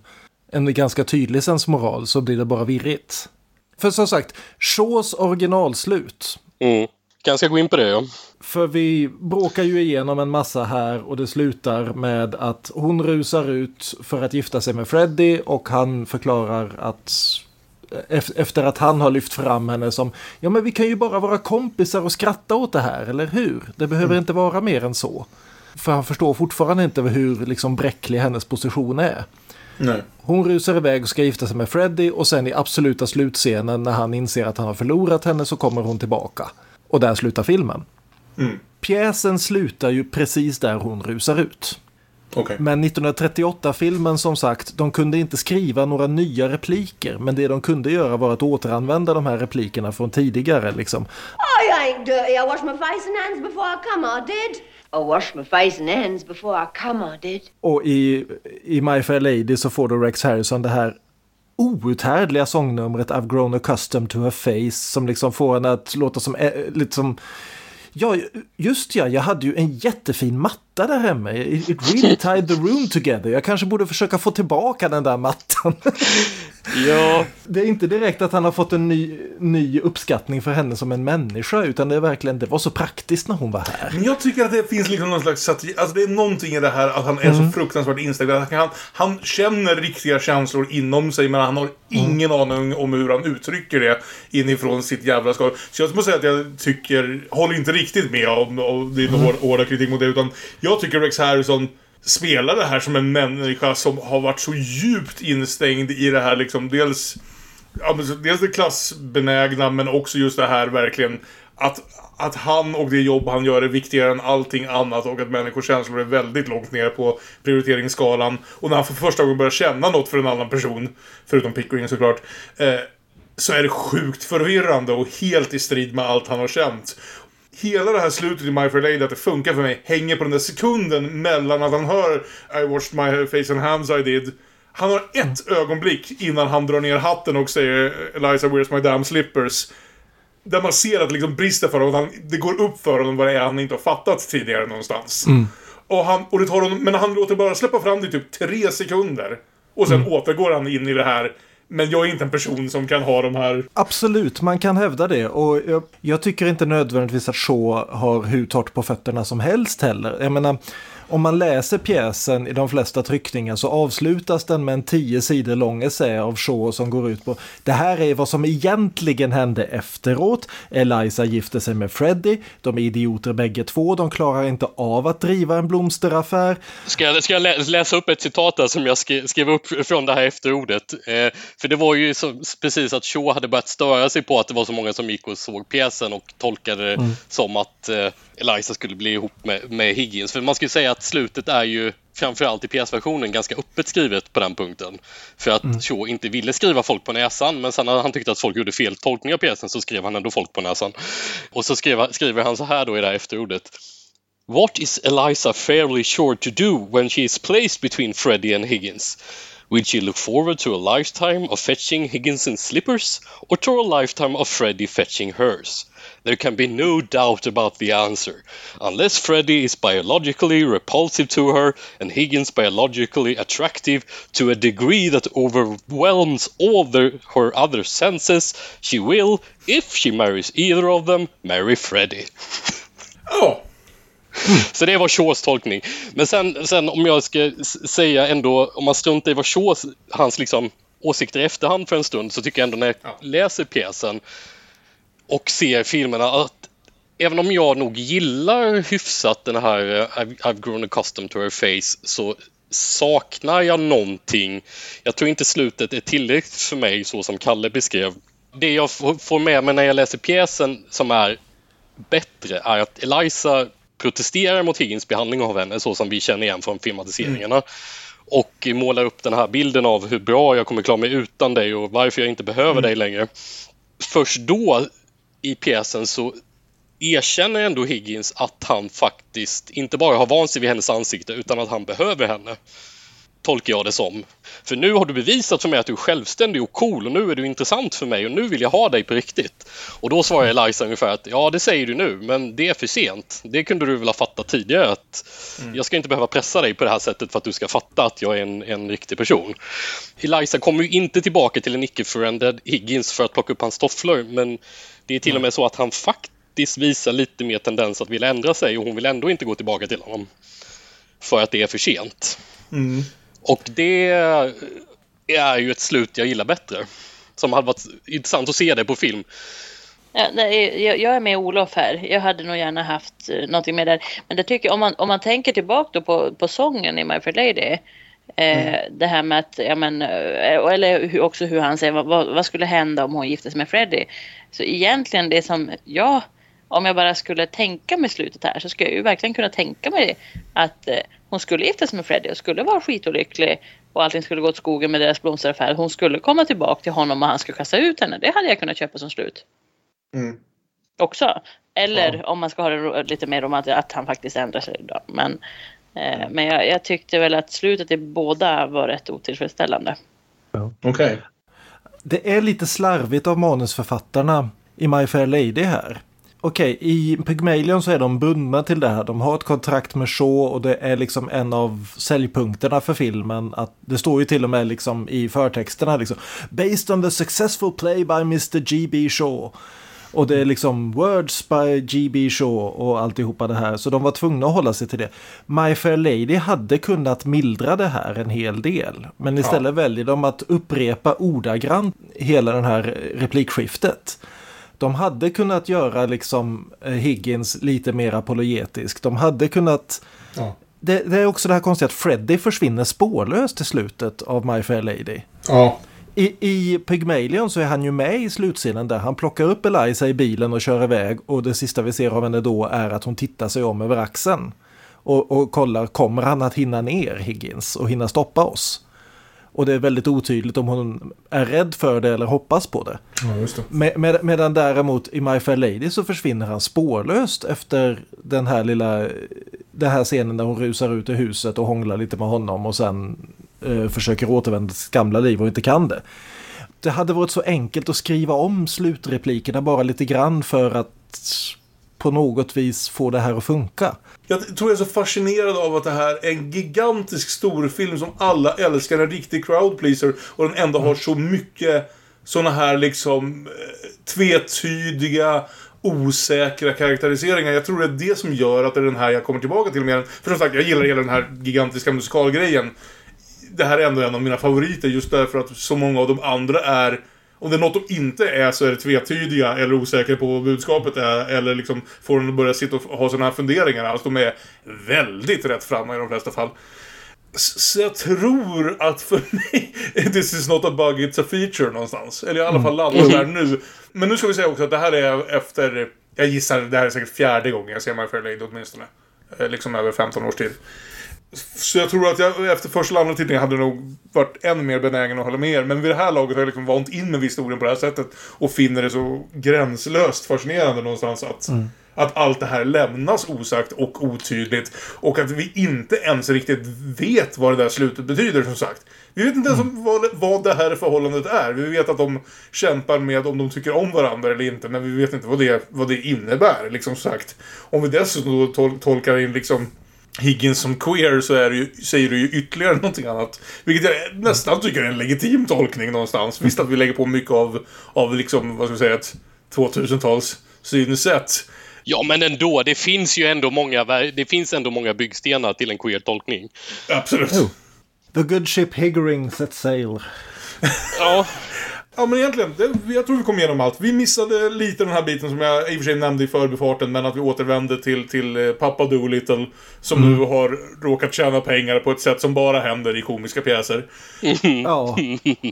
en ganska tydlig sensmoral så blir det bara virrigt. För som sagt, Shaws originalslut. Mm. Kanske gå in på det ja. För vi bråkar ju igenom en massa här och det slutar med att hon rusar ut för att gifta sig med Freddy och han förklarar att efter att han har lyft fram henne som ja men vi kan ju bara vara kompisar och skratta åt det här, eller hur? Det behöver mm. inte vara mer än så. För han förstår fortfarande inte hur liksom bräcklig hennes position är. Nej. Hon rusar iväg och ska gifta sig med Freddy och sen i absoluta slutscenen när han inser att han har förlorat henne så kommer hon tillbaka. Och där slutar filmen. Mm. Pjäsen slutar ju precis där hon rusar ut. Okay. Men 1938-filmen som sagt, de kunde inte skriva några nya repliker. Men det de kunde göra var att återanvända de här replikerna från tidigare liksom. I ain't dirty, I wash my face and hands before I come, I did. I wash my face and hands before I come, I did. Och i, i My Fair Lady så får då Rex Harrison det här outhärdliga sångnumret I've grown accustomed to her face som liksom får henne att låta som, eh, lite som Ja, just ja, jag hade ju en jättefin matta där hemma. It really tied the room together. Jag kanske borde försöka få tillbaka den där mattan. ja. Det är inte direkt att han har fått en ny, ny uppskattning för henne som en människa, utan det är verkligen, det var så praktiskt när hon var här. Men jag tycker att det finns liksom någon slags satir, alltså det är någonting i det här att han är mm. så fruktansvärt inställd. Han, han känner riktiga känslor inom sig, men han har ingen mm. aning om hur han uttrycker det inifrån sitt jävla skal. Så jag måste säga att jag tycker, håller inte riktigt med om, om din mm. hårda kritik mot det, utan jag jag tycker Rex Harrison spelar det här som en människa som har varit så djupt instängd i det här liksom dels ja, dels det klassbenägna men också just det här verkligen att, att han och det jobb han gör är viktigare än allting annat och att människors känslor är väldigt långt ner på prioriteringsskalan. Och när han för första gången börjar känna något för en annan person, förutom Pickering såklart, eh, så är det sjukt förvirrande och helt i strid med allt han har känt hela det här slutet i My Fair Lady, att det funkar för mig, hänger på den där sekunden mellan att han hör I washed my face and hands I did. Han har ett ögonblick innan han drar ner hatten och säger Eliza where's my damn slippers. Där man ser att det liksom brister för honom. Det går upp för honom vad det är han inte har fattat tidigare någonstans. Mm. Och han, och det tar honom, men han låter bara släppa fram det i typ tre sekunder. Och sen mm. återgår han in i det här men jag är inte en person som kan ha de här... Absolut, man kan hävda det. Och jag, jag tycker inte nödvändigtvis att Shaw har hur torrt på fötterna som helst heller. Jag menar, om man läser pjäsen i de flesta tryckningar så avslutas den med en tio sidor lång essä av Shaw som går ut på det här är vad som egentligen hände efteråt. Eliza gifte sig med Freddie, de är idioter bägge två, de klarar inte av att driva en blomsteraffär. Ska jag, ska jag läsa upp ett citat där som jag skrev upp från det här efterordet? Eh, för det var ju så, precis att Shaw hade börjat störa sig på att det var så många som gick och såg pjäsen och tolkade det mm. som att eh, Eliza skulle bli ihop med, med Higgins. För man skulle säga att slutet är ju framförallt i pjäsversionen ganska öppet skrivet på den punkten. För att mm. Shaw inte ville skriva folk på näsan men sen när han tyckte att folk gjorde fel tolkning av pjäsen så skrev han ändå folk på näsan. Och så skrev, skriver han så här då i det här efterordet. What is Eliza fairly sure to do when she is placed between Freddie and Higgins? Will she look forward to a lifetime of fetching Higgins in slippers or to a lifetime of Freddy fetching hers? There can be no doubt about the answer. Unless Freddy is biologically repulsive to her and Higgins biologically attractive to a degree that overwhelms all the, her other senses, she will, if she marries either of them, marry Freddy. Oh. Så det var Shaws tolkning. Men sen, sen om jag ska säga ändå, om man struntar i vad Shaws, hans liksom åsikter i efterhand för en stund, så tycker jag ändå när jag ja. läser pjäsen och ser filmerna att även om jag nog gillar hyfsat den här eh, I've grown accustomed to her face så saknar jag någonting. Jag tror inte slutet är tillräckligt för mig så som Kalle beskrev. Det jag får med mig när jag läser pjäsen som är bättre är att Eliza protesterar mot Higgins behandling av henne så som vi känner igen från filmatiseringarna. Mm. Och målar upp den här bilden av hur bra jag kommer klara mig utan dig och varför jag inte behöver mm. dig längre. Först då i pjäsen så erkänner ändå Higgins att han faktiskt inte bara har vant sig vid hennes ansikte utan att han behöver henne. Tolkar jag det som. För nu har du bevisat för mig att du är självständig och cool och nu är du intressant för mig och nu vill jag ha dig på riktigt. Och då svarar Eliza ungefär att ja, det säger du nu, men det är för sent. Det kunde du väl ha fattat tidigare att mm. jag ska inte behöva pressa dig på det här sättet för att du ska fatta att jag är en, en riktig person. Eliza kommer ju inte tillbaka till en icke-förändrad Higgins för att plocka upp hans tofflor, men det är till och med så att han faktiskt visar lite mer tendens att vilja ändra sig och hon vill ändå inte gå tillbaka till honom. För att det är för sent. Mm. Och det är ju ett slut jag gillar bättre. Som hade varit intressant att se det på film. Ja, nej, jag, jag, är med Olof här. Jag hade nog gärna haft uh, någonting med där. Men det tycker om man, om man tänker tillbaka på, på sången i My Fair Lady. Eh, mm. Det här med att, ja men, eh, eller hur, också hur han säger, vad, vad, skulle hända om hon gifte sig med Freddie? Så egentligen det som jag, om jag bara skulle tänka mig slutet här så skulle jag ju verkligen kunna tänka mig att eh, hon skulle gifta sig med Freddie och skulle vara skitolycklig och allting skulle gå åt skogen med deras blomsteraffär. Hon skulle komma tillbaka till honom och han skulle kasta ut henne. Det hade jag kunnat köpa som slut. Mm. Också. Eller ja. om man ska ha det lite mer romantiskt, att han faktiskt ändrar sig. Då. Men Eh, men jag, jag, tyckte väl att slutet i båda var rätt otillfredsställande. Ja. Okej. Okay. Det är lite slarvigt av manusförfattarna i My Fair Lady här. Okej, okay, i Pygmalion så är de bundna till det här. De har ett kontrakt med Shaw och det är liksom en av säljpunkterna för filmen. Att det står ju till och med liksom i förtexterna liksom. Based on the successful play by Mr. G.B. Shaw. Och det är liksom Words by G.B. Shaw och alltihopa det här. Så de var tvungna att hålla sig till det. My Fair Lady hade kunnat mildra det här en hel del. Men istället ja. väljer de att upprepa ordagrant hela det här replikskiftet. De hade kunnat göra liksom eh, Higgins lite mer apologetisk. De hade kunnat... Ja. Det, det, är också det här konstiga att Freddy försvinner spårlöst i slutet av My Fair Lady. Ja. I, I Pygmalion så är han ju med i slutscenen där han plockar upp Eliza i bilen och kör iväg och det sista vi ser av henne då är att hon tittar sig om över axeln. Och, och kollar, kommer han att hinna ner Higgins och hinna stoppa oss? Och det är väldigt otydligt om hon är rädd för det eller hoppas på det. Ja, det. Med, med, medan däremot i My Fair Lady så försvinner han spårlöst efter den här lilla den här scenen där hon rusar ut i huset och hånglar lite med honom och sen eh, försöker återvända till sitt gamla liv och inte kan det. Det hade varit så enkelt att skriva om slutreplikerna bara lite grann för att på något vis få det här att funka. Jag tror jag är så fascinerad av att det här är en gigantisk storfilm som alla älskar, en riktig crowdpleaser och den ändå har så mycket såna här liksom eh, tvetydiga osäkra karaktäriseringar. Jag tror det är det som gör att det är den här jag kommer tillbaka till mer. För som sagt, jag gillar hela den här gigantiska musikalgrejen. Det här är ändå en av mina favoriter just därför att så många av de andra är om det är något de inte är så är det tvetydiga eller osäkra på vad budskapet är. Eller liksom får de börja sitta och ha sådana här funderingar. Alltså de är väldigt rätt framma i de flesta fall. Så jag tror att för mig, this is not a bug, it's a feature någonstans. Eller i alla fall landar mm. där nu. Men nu ska vi säga också att det här är efter, jag gissar det här är säkert fjärde gången jag ser My Fair Lady åtminstone. Eh, liksom över 15 års tid. Så jag tror att jag efter första eller andra tittningen hade nog varit ännu mer benägen att hålla med er. Men vid det här laget har jag liksom vant in med historien på det här sättet. Och finner det så gränslöst fascinerande någonstans att, mm. att allt det här lämnas osagt och otydligt. Och att vi inte ens riktigt vet vad det där slutet betyder som sagt. Vi vet inte ens mm. vad, vad det här förhållandet är. Vi vet att de kämpar med om de tycker om varandra eller inte. Men vi vet inte vad det, vad det innebär. Liksom sagt. Om vi dessutom tol tolkar in liksom Higgins som queer så är det ju, säger du ju ytterligare någonting annat. Vilket jag nästan tycker är en legitim tolkning någonstans. Visst att vi lägger på mycket av, av liksom, vad ska vi säga, ett 2000-tals synsätt. Ja, men ändå. Det finns ju ändå många, det finns ändå många byggstenar till en queer-tolkning. Absolut. Oh. The good ship Higgering set sail. ja. Ja men egentligen, det, jag tror vi kom igenom allt. Vi missade lite den här biten som jag i och för sig nämnde i förbifarten, men att vi återvände till, till eh, pappa Doolittle. Som mm. nu har råkat tjäna pengar på ett sätt som bara händer i komiska pjäser. Ja.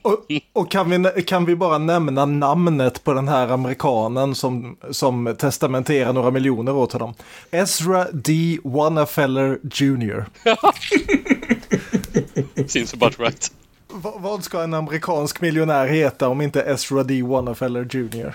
Och, och, kan, vi, kan vi bara nämna namnet på den här amerikanen som, som testamenterar några miljoner åt honom? Ezra D. Wannafeller Jr. Seems about right vad ska en amerikansk miljonär heta om inte Ezra D. Wannafeller Jr?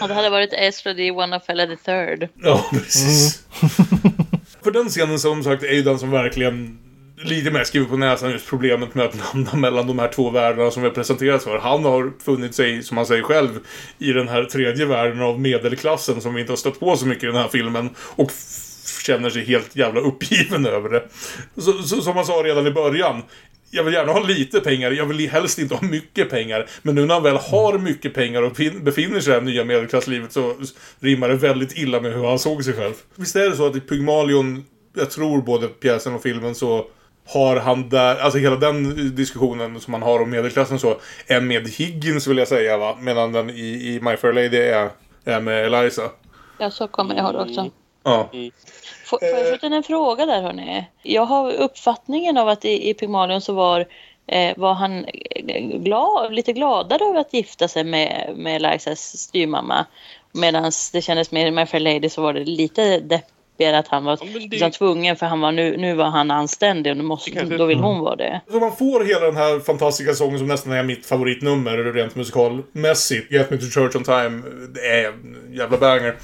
Ja, det hade varit Ezra D. Wannafeller the third. Ja, precis. Mm. För den scenen som sagt är ju den som verkligen lite mer skriver på näsan just problemet med att landa mellan de här två världarna som vi presenteras för. Han har funnit sig, som han säger själv, i den här tredje världen av medelklassen som vi inte har stött på så mycket i den här filmen. Och känner sig helt jävla uppgiven över det. Så, så, som han sa redan i början jag vill gärna ha lite pengar, jag vill helst inte ha mycket pengar. Men nu när han väl har mycket pengar och befinner sig i det här nya medelklasslivet så rimmar det väldigt illa med hur han såg sig själv. Visst är det så att i Pygmalion, jag tror både pjäsen och filmen så har han där, alltså hela den diskussionen som man har om medelklassen så, är med Higgins vill jag säga va, medan den i, i My Fair Lady är, är med Eliza. Ja, så kommer jag ihåg också. Ja. Mm. Får, får jag skjuta in en fråga där hörni? Jag har uppfattningen av att i, i Pygmalion så var, eh, var han glad, lite gladare över att gifta sig med, med Elizas styrmamma. Medan det kändes mer i My Fair Lady så var det lite deppigare att han var ja, det... liksom tvungen för han var, nu, nu var han anständig och nu måste, kanske... då vill hon vara det. Så man får hela den här fantastiska sången som nästan är mitt favoritnummer rent musikalmässigt. Get Me To Church On Time. Det är en jävla banger.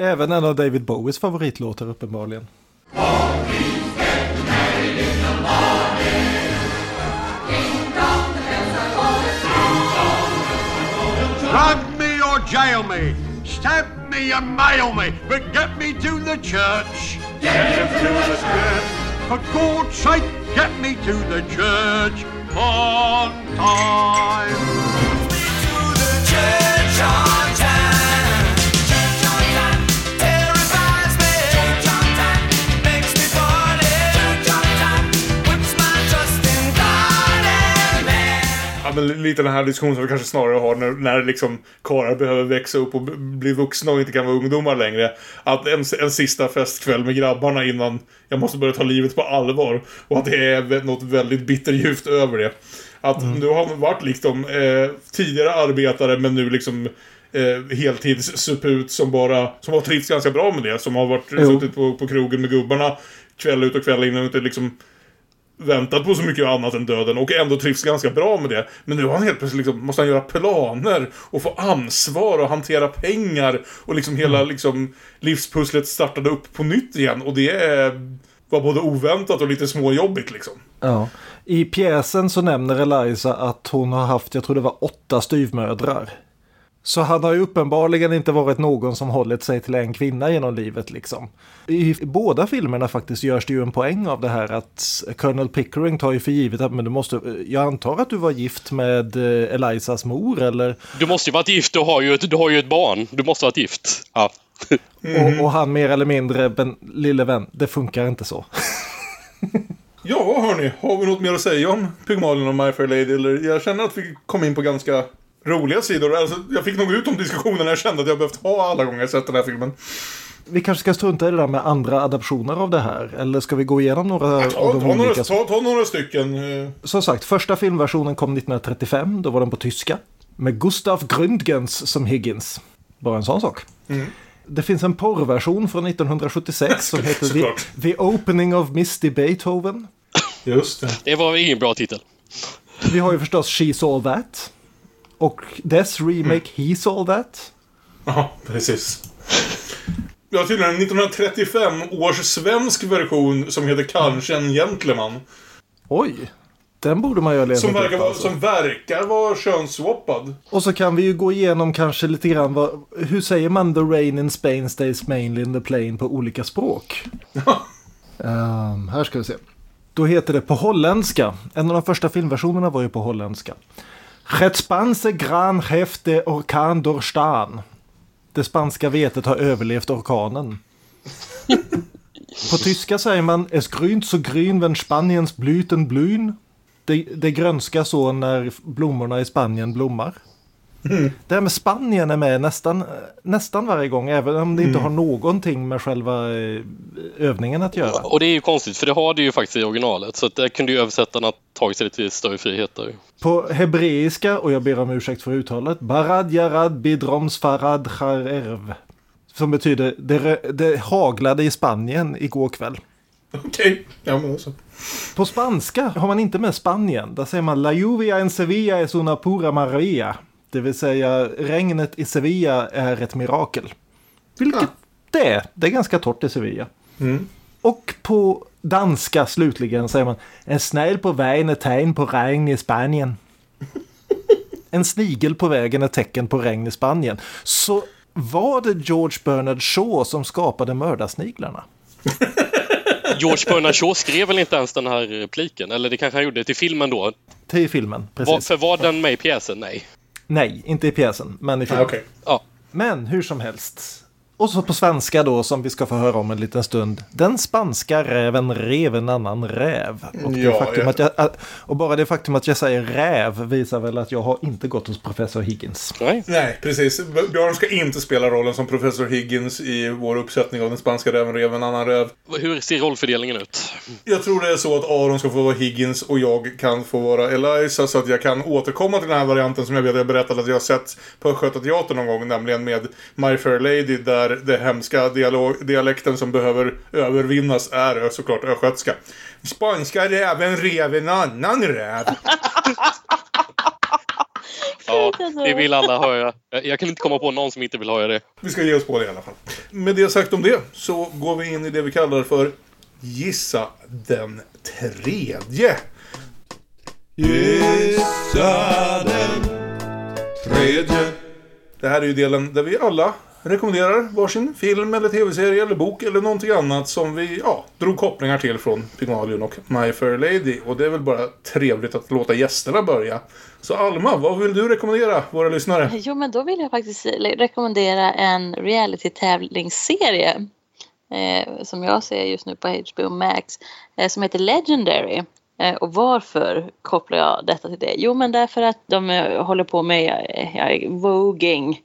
Även en av David Bowies favoritlåtar uppenbarligen. Drug me or jail me, stab me or mail me, but get me to the church. Get him to the church. For God's sake, get me to the church on time. Get me to the church men lite den här diskussionen som vi kanske snarare har när, när liksom karlar behöver växa upp och bli vuxna och inte kan vara ungdomar längre. Att en, en sista festkväll med grabbarna innan jag måste börja ta livet på allvar. Och att det är något väldigt bitterljuvt över det. Att mm. nu har man varit liksom eh, tidigare arbetare men nu liksom eh, heltidssuput som bara som har trivts ganska bra med det. Som har varit jo. suttit på, på krogen med gubbarna kväll ut och kväll in och inte liksom väntat på så mycket annat än döden och ändå trivs ganska bra med det. Men nu har han helt plötsligt liksom, måste han göra planer och få ansvar och hantera pengar och liksom hela mm. liksom, livspusslet startade upp på nytt igen och det var både oväntat och lite småjobbigt liksom. Ja. I pjäsen så nämner Eliza att hon har haft, jag tror det var åtta styvmödrar. Så han har ju uppenbarligen inte varit någon som hållit sig till en kvinna genom livet liksom. I båda filmerna faktiskt görs det ju en poäng av det här att Colonel Pickering tar ju för givet att men du måste, jag antar att du var gift med eh, Elisas mor eller? Du måste ju varit gift, du har ju ett, du har ju ett barn. Du måste varit gift. Ja. Mm. Och, och, han mer eller mindre, men lille vän, det funkar inte så. ja, hörni, har vi något mer att säga om Pygmalion och My Fair Lady? Eller, jag känner att vi kom in på ganska roliga sidor. Alltså, jag fick nog ut de diskussionerna jag kände att jag behövt ha alla gånger jag sett den här filmen. Vi kanske ska strunta i det där med andra adaptioner av det här. Eller ska vi gå igenom några ja, ta, av de ta olika? Några, ta, ta några stycken. Eh. Som sagt, första filmversionen kom 1935. Då var den på tyska. Med Gustav Gründgens som Higgins. Bara en sån sak. Mm. Det finns en porrversion från 1976 som heter The, The Opening of Misty Beethoven. Just det. Det var ingen bra titel. Vi har ju förstås She's All That. Och dess remake mm. He's All That. Ja, precis. Ja, tydligen en 1935 års svensk version som heter Kanske en gentleman. Oj. Den borde man ju ha letat som verkar, vara, alltså. som verkar vara könsswappad. Och så kan vi ju gå igenom kanske lite grann vad, hur säger man the rain in Spain stays mainly in the plain på olika språk. um, här ska vi se. Då heter det på holländska. En av de första filmversionerna var ju på holländska. Het Spanse gran häfte orkan dorstan. Det spanska vetet har överlevt orkanen. På tyska säger man Es grünt so grün wenn Spaniens Blüten blühen. Det, det grönskar så när blommorna i Spanien blommar. Mm. Det här med Spanien är med nästan, nästan varje gång, även om det inte mm. har någonting med själva eh, övningen att göra. Och det är ju konstigt, för det har det ju faktiskt i originalet. Så att där kunde ju översättarna tagit sig lite större friheter. På hebreiska, och jag ber om ursäkt för uttalet, Barad Yarad Bidroms Farad Charerv. Som betyder det, det haglade i Spanien igår kväll. Okej, okay. ja men också. På spanska har man inte med Spanien. Där säger man La lluvia en Sevilla es una pura maravilla. Det vill säga regnet i Sevilla är ett mirakel. Vilket ja. det är. Det är ganska torrt i Sevilla. Mm. Och på danska slutligen säger man en snäll på vägen är tecken på regn i Spanien. en snigel på vägen är tecken på regn i Spanien. Så var det George Bernard Shaw som skapade mördarsniglarna? George Bernard Shaw skrev väl inte ens den här repliken? Eller det kanske han gjorde till filmen då? Till filmen, precis. Var, för var den med i pjäsen? Nej. Nej, inte i pjäsen, men i filmen. Ah, okay. ja. Men hur som helst. Och så på svenska då, som vi ska få höra om en liten stund. Den spanska räven rev en annan räv. Och, det ja, faktum att jag, och bara det faktum att jag säger räv visar väl att jag har inte gått hos professor Higgins. Nej, Nej precis. Björn ska inte spela rollen som professor Higgins i vår uppsättning av den spanska räven rev en annan räv. Hur ser rollfördelningen ut? Jag tror det är så att Aron ska få vara Higgins och jag kan få vara Eliza så att jag kan återkomma till den här varianten som jag vet jag berättade att jag har sett på Östgötateatern någon gång, nämligen med My Fair Lady där där det hemska dialog, dialekten som behöver övervinnas är såklart östgötska. Spanska räven rev en annan räv. Ja, det vill alla höra. Jag kan inte komma på någon som inte vill höra det. Vi ska ge oss på det i alla fall. Med det sagt om det så går vi in i det vi kallar för Gissa den tredje. Gissa den tredje. Det här är ju delen där vi alla rekommenderar varsin film eller tv-serie eller bok eller någonting annat som vi ja, drog kopplingar till från Pygmalion och My Fair Lady. Och det är väl bara trevligt att låta gästerna börja. Så Alma, vad vill du rekommendera våra lyssnare? Jo, men då vill jag faktiskt rekommendera en reality-tävlingsserie eh, som jag ser just nu på HBO Max eh, som heter Legendary. Eh, och varför kopplar jag detta till det? Jo, men därför att de eh, håller på med ja, voging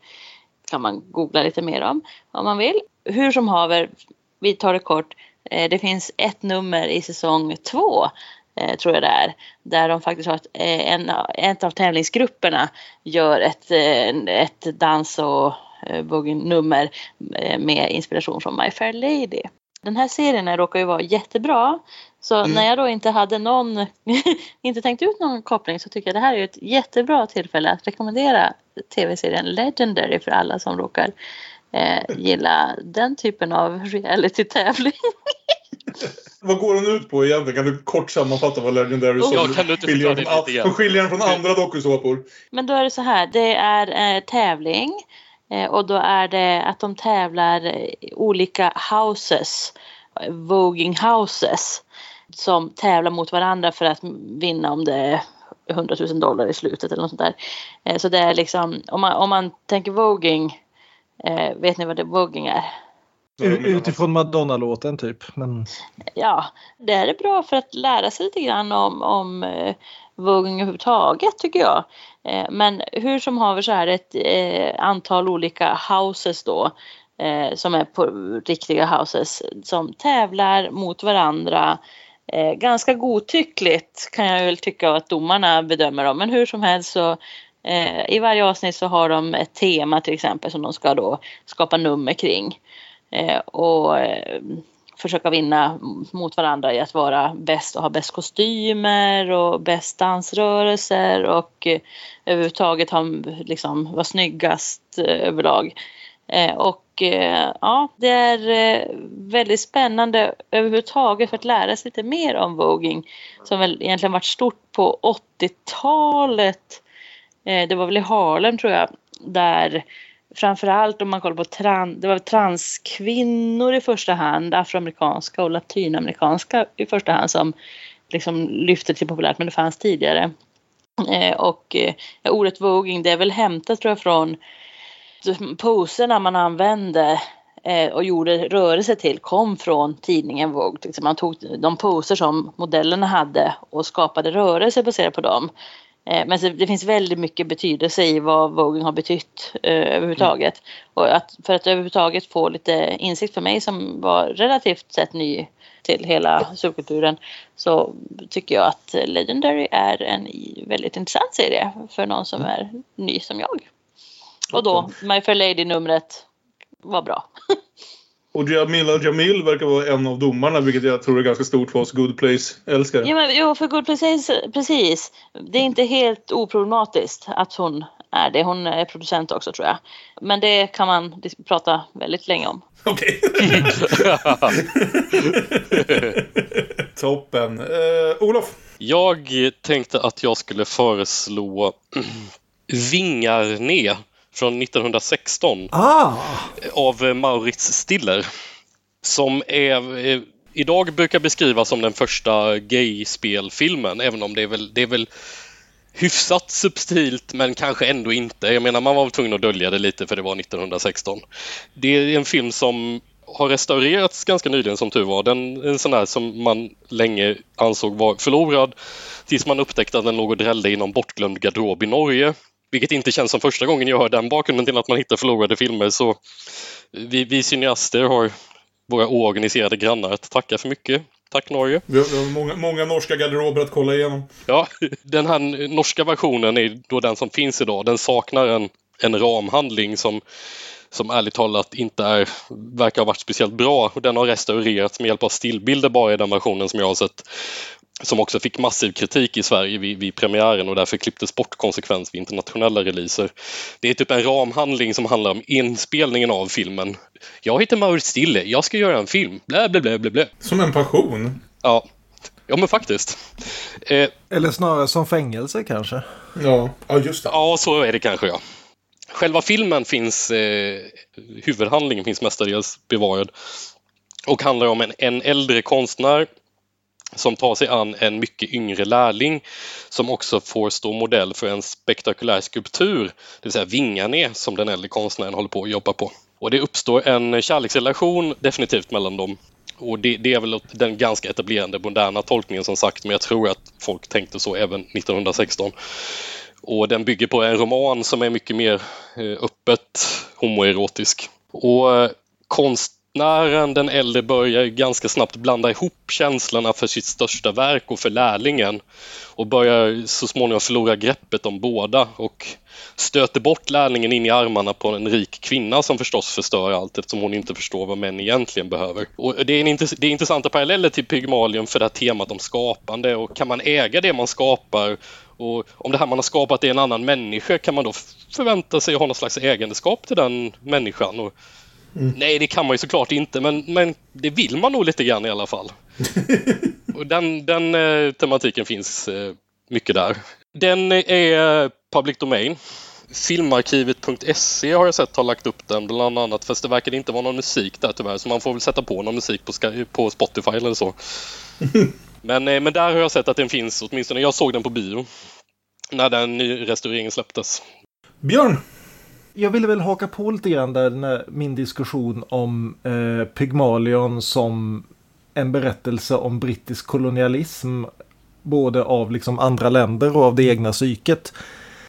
kan man googla lite mer om om man vill. Hur som haver, vi tar det kort. Eh, det finns ett nummer i säsong två eh, tror jag det är, där de faktiskt har ett, eh, en, en av tävlingsgrupperna gör ett, ett dans och nummer med inspiration från My Fair Lady. Den här serien råkar ju vara jättebra så mm. när jag då inte hade någon, inte tänkt ut någon koppling så tycker jag det här är ett jättebra tillfälle att rekommendera tv-serien Legendary för alla som råkar eh, gilla den typen av reality-tävling. vad går den ut på egentligen? Kan du kort sammanfatta vad Legendary oh, ja, kan du inte skiljer, från, lite grann? skiljer den från andra dokusåpor? Men då är det så här, det är eh, tävling eh, och då är det att de tävlar i olika houses, voging houses som tävlar mot varandra för att vinna om det är 100 000 dollar i slutet eller något sånt där. Eh, så det är liksom, om man, om man tänker voging, eh, vet ni vad det voging är? Utifrån Madonna-låten typ. Men... Ja, det är bra för att lära sig lite grann om, om eh, voging överhuvudtaget tycker jag. Men hur som haver så är det ett antal olika houses då som är på riktiga houses som tävlar mot varandra eh, ganska godtyckligt kan jag väl tycka att domarna bedömer dem. Men hur som helst så eh, i varje avsnitt så har de ett tema till exempel som de ska då skapa nummer kring. Eh, och eh, försöka vinna mot varandra i att vara bäst och ha bäst kostymer och bäst dansrörelser och eh, överhuvudtaget ha, liksom, vara snyggast eh, överlag. Eh, och eh, ja, det är eh, väldigt spännande överhuvudtaget för att lära sig lite mer om voging som väl egentligen varit stort på 80-talet. Det var väl i Harlem tror jag där framförallt om man kollar på trans, det var transkvinnor i första hand, afroamerikanska och latinamerikanska i första hand som liksom lyfte till populärt men det fanns tidigare. och ordet voging det är väl hämtat tror jag från poserna man använde eh, och gjorde rörelse till kom från tidningen Vogue. Man tog de poser som modellerna hade och skapade rörelse baserat på dem. Eh, men det finns väldigt mycket betydelse i vad Vogue har betytt eh, överhuvudtaget. Mm. Och att, för att överhuvudtaget få lite insikt för mig som var relativt sett ny till hela subkulturen så tycker jag att Legendary är en väldigt intressant serie för någon som är ny som jag. Och då, My Fair Lady-numret var bra. Och Jamila Jamil verkar vara en av domarna, vilket jag tror är ganska stort för oss Good Place-älskare. Ja, men, jo, för Good Place, precis. Det är inte helt oproblematiskt att hon är det. Hon är producent också tror jag. Men det kan man prata väldigt länge om. Okej. Toppen. Uh, Olof? Jag tänkte att jag skulle föreslå Vingar ner från 1916 ah. av Maurits Stiller. Som är, eh, idag brukar beskrivas som den första gay-spelfilmen, även om det är väl, det är väl hyfsat subtilt men kanske ändå inte. Jag menar man var tvungen att dölja det lite för det var 1916. Det är en film som har restaurerats ganska nyligen som tur var. Den en sån här som man länge ansåg var förlorad tills man upptäckte att den låg och drällde i någon bortglömd garderob i Norge vilket inte känns som första gången jag hör den bakgrunden till att man hittar förlorade filmer. Så vi, vi cineaster har våra oorganiserade grannar att tacka för mycket. Tack Norge. Vi har många, många norska garderober att kolla igenom. Ja, den här norska versionen är då den som finns idag. Den saknar en, en ramhandling som, som ärligt talat inte är, verkar ha varit speciellt bra. Och den har restaurerats med hjälp av stillbilder bara i den versionen som jag har sett som också fick massiv kritik i Sverige vid, vid premiären och därför klipptes bort konsekvens vid internationella releaser. Det är typ en ramhandling som handlar om inspelningen av filmen. Jag heter Maurits Stille, jag ska göra en film. Blä, blä, blä, blä, blä. Som en passion? Ja. Ja men faktiskt. Eh, Eller snarare som fängelse kanske? Ja, ja just det. Ja, så är det kanske ja. Själva filmen finns, eh, huvudhandlingen finns mestadels bevarad och handlar om en, en äldre konstnär som tar sig an en mycket yngre lärling som också får stå modell för en spektakulär skulptur, det vill säga Vingarne, som den äldre konstnären håller på att jobba på. Och det uppstår en kärleksrelation definitivt mellan dem. Och det, det är väl den ganska etablerande moderna tolkningen som sagt, men jag tror att folk tänkte så även 1916. Och den bygger på en roman som är mycket mer eh, öppet homoerotisk. Och eh, konst konstnären, den äldre, börjar ganska snabbt blanda ihop känslorna för sitt största verk och för lärlingen och börjar så småningom förlora greppet om båda och stöter bort lärlingen in i armarna på en rik kvinna som förstås förstör allt eftersom hon inte förstår vad män egentligen behöver. Och det, är en, det är intressanta paralleller till Pygmalion för det här temat om skapande och kan man äga det man skapar och om det här man har skapat är en annan människa kan man då förvänta sig att ha någon slags ägandeskap till den människan. Och Mm. Nej, det kan man ju såklart inte, men, men det vill man nog lite grann i alla fall. och den, den eh, tematiken finns eh, mycket där. Den är public domain. Filmarkivet.se har jag sett har lagt upp den bland annat fast det verkar inte vara någon musik där tyvärr så man får väl sätta på någon musik på, på Spotify eller så. men, eh, men där har jag sett att den finns åtminstone. Jag såg den på bio när den restaureringen släpptes. Björn? Jag ville väl haka på lite grann där när min diskussion om eh, Pygmalion som en berättelse om brittisk kolonialism både av liksom andra länder och av det egna psyket.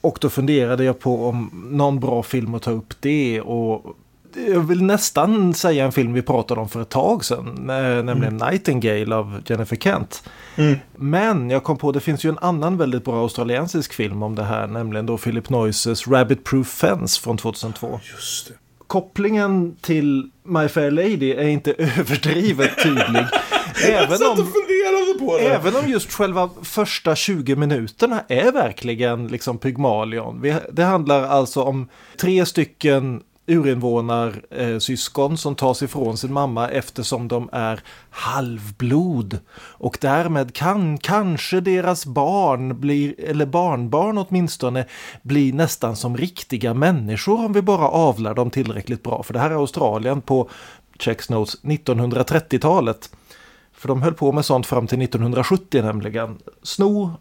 Och då funderade jag på om någon bra film att ta upp det och jag vill nästan säga en film vi pratade om för ett tag sedan, nämligen mm. Nightingale av Jennifer Kent. Mm. Men jag kom på att det finns ju en annan väldigt bra australiensisk film om det här, nämligen då Philip Noyces Rabbit Proof Fence från 2002. Just det. Kopplingen till My Fair Lady är inte överdrivet tydlig. även om, på det. Även om just själva första 20 minuterna är verkligen liksom Pygmalion. Det handlar alltså om tre stycken urinvånarsyskon eh, som tas ifrån sin mamma eftersom de är halvblod. Och därmed kan kanske deras barn, blir, eller barnbarn åtminstone, bli nästan som riktiga människor om vi bara avlar dem tillräckligt bra. För det här är Australien på Checks Notes 1930-talet. För de höll på med sånt fram till 1970 nämligen. Sno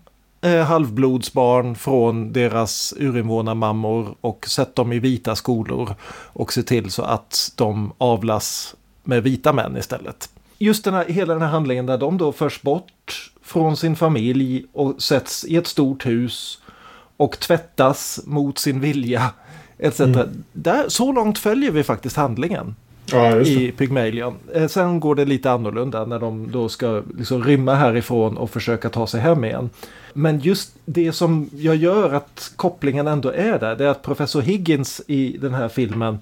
eh, halvblodsbarn från deras urinvånarmammor och sätt dem i vita skolor och se till så att de avlas med vita män istället. Just den här, hela den här handlingen där de då förs bort från sin familj och sätts i ett stort hus och tvättas mot sin vilja etc. Mm. Där, så långt följer vi faktiskt handlingen ja, i Pygmalion. Eh, sen går det lite annorlunda när de då ska liksom rymma härifrån och försöka ta sig hem igen. Men just det som jag gör att kopplingen ändå är där, det är att professor Higgins i den här filmen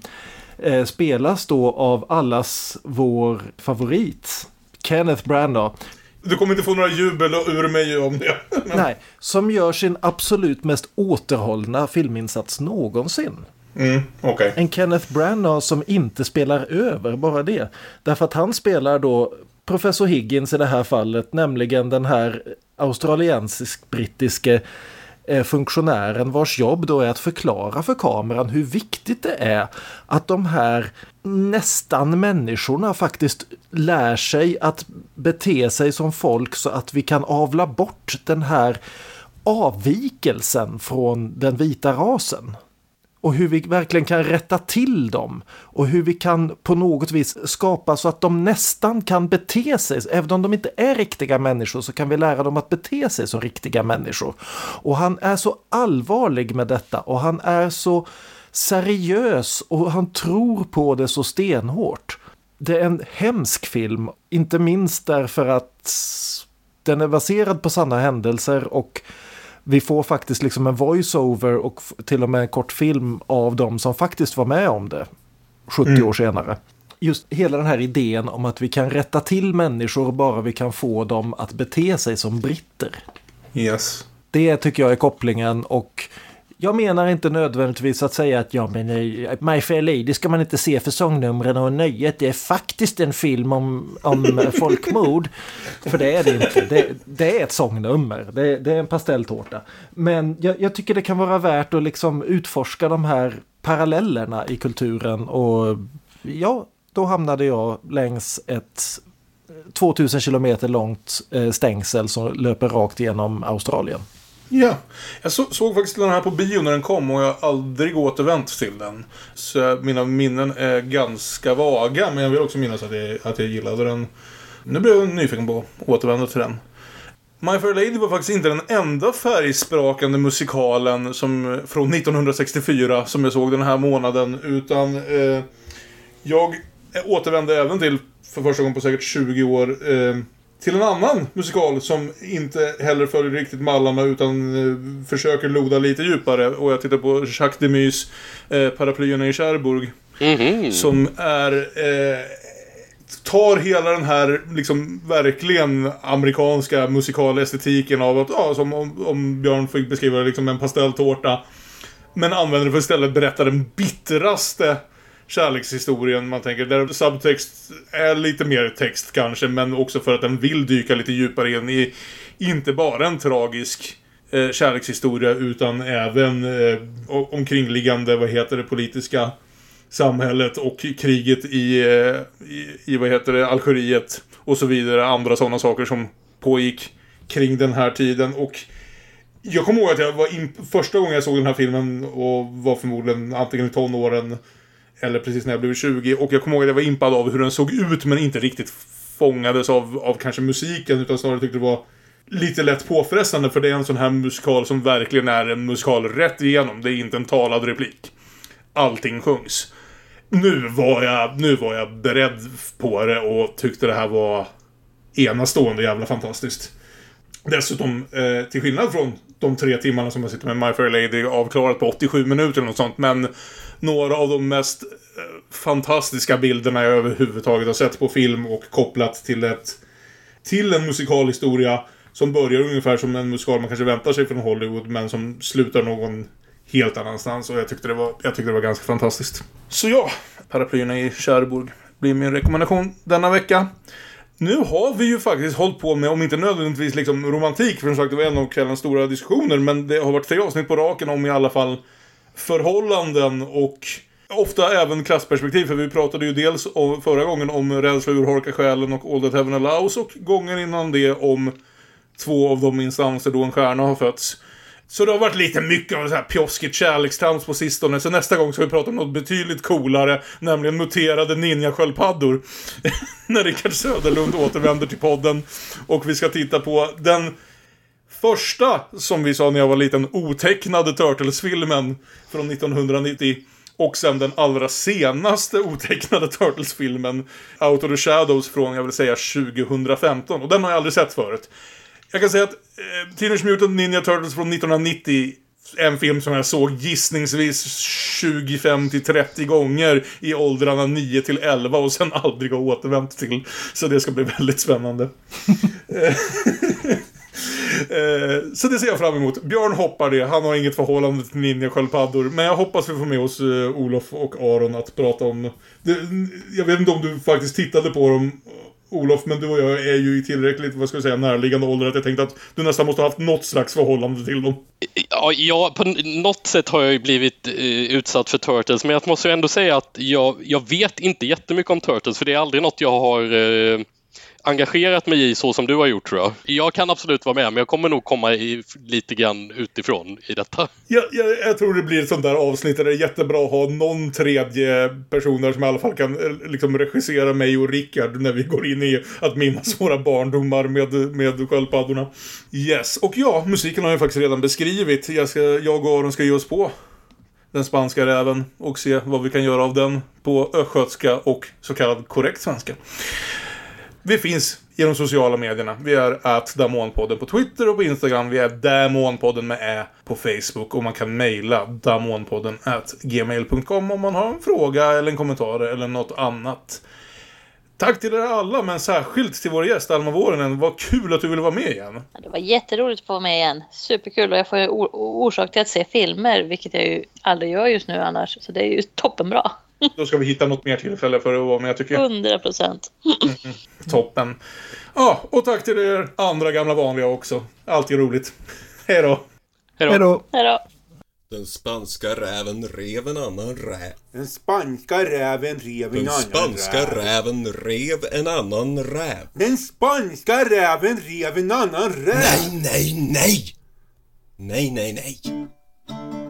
eh, spelas då av allas vår favorit, Kenneth Branagh. Du kommer inte få några jubel ur mig om det. Nej, som gör sin absolut mest återhållna filminsats någonsin. Mm, okay. En Kenneth Branagh som inte spelar över, bara det. Därför att han spelar då professor Higgins i det här fallet, nämligen den här australiensisk-brittiske eh, funktionären vars jobb då är att förklara för kameran hur viktigt det är att de här nästan människorna faktiskt lär sig att bete sig som folk så att vi kan avla bort den här avvikelsen från den vita rasen och hur vi verkligen kan rätta till dem och hur vi kan på något vis skapa så att de nästan kan bete sig, även om de inte är riktiga människor så kan vi lära dem att bete sig som riktiga människor. Och han är så allvarlig med detta och han är så seriös och han tror på det så stenhårt. Det är en hemsk film, inte minst därför att den är baserad på sanna händelser och vi får faktiskt liksom en voiceover och till och med en kort film av dem som faktiskt var med om det 70 mm. år senare. Just hela den här idén om att vi kan rätta till människor bara vi kan få dem att bete sig som britter. Yes. Det tycker jag är kopplingen och jag menar inte nödvändigtvis att säga att ja, men eh, My Fair Lady ska man inte se för sångnumren och nöjet. Det är faktiskt en film om, om folkmord. För det är det inte. Det, det är ett sångnummer. Det, det är en pastelltårta. Men jag, jag, tycker det kan vara värt att liksom utforska de här parallellerna i kulturen. Och ja, då hamnade jag längs ett 2000 kilometer långt eh, stängsel som löper rakt genom Australien. Ja, jag så, såg faktiskt den här på bio när den kom och jag har aldrig återvänt till den. Så mina minnen är ganska vaga, men jag vill också minnas att jag, att jag gillade den. Nu blev jag nyfiken på att återvända till den. My Fair Lady var faktiskt inte den enda färgsprakande musikalen som, från 1964 som jag såg den här månaden. Utan eh, jag återvände även till, för första gången på säkert 20 år, eh, till en annan musikal som inte heller följer riktigt mallarna utan eh, försöker loda lite djupare. Och jag tittar på Jacques Demys eh, Paraplyerna i Cherbourg. Mm -hmm. Som är... Eh, tar hela den här liksom verkligen amerikanska musikalestetiken av att, ja, som om, om Björn fick beskriva det, liksom en pastelltårta. Men använder det för att istället berätta den bittraste kärlekshistorien. Man tänker där subtext är lite mer text kanske, men också för att den vill dyka lite djupare in i inte bara en tragisk eh, kärlekshistoria utan även eh, omkringliggande, vad heter det, politiska samhället och kriget i, eh, i, i vad heter det, Algeriet och så vidare. Andra sådana saker som pågick kring den här tiden och jag kommer ihåg att jag var in, första gången jag såg den här filmen och var förmodligen antingen i tonåren eller precis när jag blev 20 och jag kommer ihåg att jag var impad av hur den såg ut men inte riktigt fångades av, av kanske musiken utan snarare tyckte det var lite lätt påfrestande för det är en sån här musikal som verkligen är en musikal rätt igenom. Det är inte en talad replik. Allting sjungs. Nu var jag, nu var jag beredd på det och tyckte det här var enastående jävla fantastiskt. Dessutom, eh, till skillnad från de tre timmarna som jag sitter med My Fair Lady avklarat på 87 minuter eller något sånt, men några av de mest eh, fantastiska bilderna jag överhuvudtaget har sett på film och kopplat till ett till en musikalhistoria som börjar ungefär som en musikal man kanske väntar sig från Hollywood men som slutar någon helt annanstans och jag tyckte det var, jag tyckte det var ganska fantastiskt. Så ja, Paraplyerna i Kärburg blir min rekommendation denna vecka. Nu har vi ju faktiskt hållit på med, om inte nödvändigtvis liksom romantik, för som sagt det var en av kvällens stora diskussioner, men det har varit tre avsnitt på raken om i alla fall förhållanden och ofta även klassperspektiv, för vi pratade ju dels om, förra gången om Rädsla urholkar själen och All That Heaven Allows och gången innan det om två av de instanser då en stjärna har fötts. Så det har varit lite mycket av så här pjoskigt kärlekstrams på sistone. Så nästa gång ska vi prata om något betydligt coolare. Nämligen muterade ninjasköldpaddor. När Rickard Söderlund återvänder till podden. Och vi ska titta på den första, som vi sa när jag var liten, otecknade Turtles-filmen från 1990. Och sen den allra senaste otecknade Turtles-filmen, Out of the Shadows från, jag vill säga, 2015. Och den har jag aldrig sett förut. Jag kan säga att eh, Teenage Mutant Ninja Turtles från 1990 en film som jag såg gissningsvis 25 30 gånger i åldrarna 9-11 och sen aldrig har återvänt till. Så det ska bli väldigt spännande. Eh, så det ser jag fram emot. Björn hoppar det. Han har inget förhållande till ninjasköldpaddor. Men jag hoppas vi får med oss eh, Olof och Aron att prata om... Det, jag vet inte om du faktiskt tittade på dem Olof, men du och jag är ju i tillräckligt, vad ska jag säga, närliggande ålder att jag tänkte att du nästan måste ha haft något slags förhållande till dem. Ja, ja på något sätt har jag ju blivit eh, utsatt för Turtles, men jag måste ju ändå säga att jag, jag vet inte jättemycket om Turtles, för det är aldrig något jag har eh, engagerat mig i så som du har gjort tror jag. Jag kan absolut vara med, men jag kommer nog komma i, lite grann utifrån i detta. Jag, jag, jag, tror det blir ett sånt där avsnitt där det är jättebra att ha någon tredje person som i alla fall kan eh, liksom regissera mig och Rickard när vi går in i att minnas våra barndomar med, med sköldpaddorna. Yes, och ja, musiken har jag faktiskt redan beskrivit. Jag, ska, jag och Aron ska ge oss på den spanska räven och se vad vi kan göra av den på östgötska och så kallad korrekt svenska. Vi finns i de sociala medierna. Vi är att Damonpodden på Twitter och på Instagram. Vi är Damonpodden med Ä på Facebook. Och man kan mejla damonpodden at gmail.com om man har en fråga eller en kommentar eller något annat. Tack till er alla, men särskilt till vår gäst Alma Vårinen. Vad kul att du ville vara med igen. Det var jätteroligt att få vara med igen. Superkul och jag får ju orsak till att se filmer, vilket jag ju aldrig gör just nu annars. Så det är ju toppenbra. Då ska vi hitta något mer tillfälle för att vara med tycker jag. 100 procent. Mm, toppen. Ja, och tack till er andra gamla vanliga också. Alltid roligt. Hej då. Hej då. Hej då. Den spanska räven rev en annan räv. Den spanska räven rev en annan räv. Den spanska räven rev en annan räv. Den spanska räven rev en annan räv. Nej, nej, nej! Nej, nej, nej.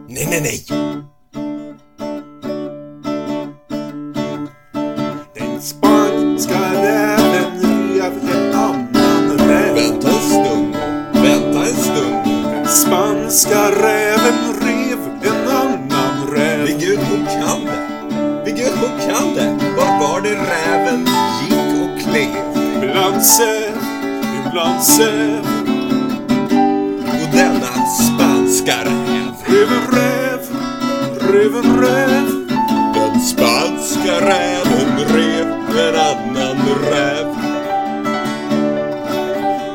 Nej, nej, nej. Spanska räven rev en annan räv. Vid Gud, hon kan det. Vid Gud, hon kan det. Vart var det räven gick och klev? Ibland säv, ibland säv. Och denna spanska räv. Rev en räv, rev en räv. Den spanska räven rev en annan räv.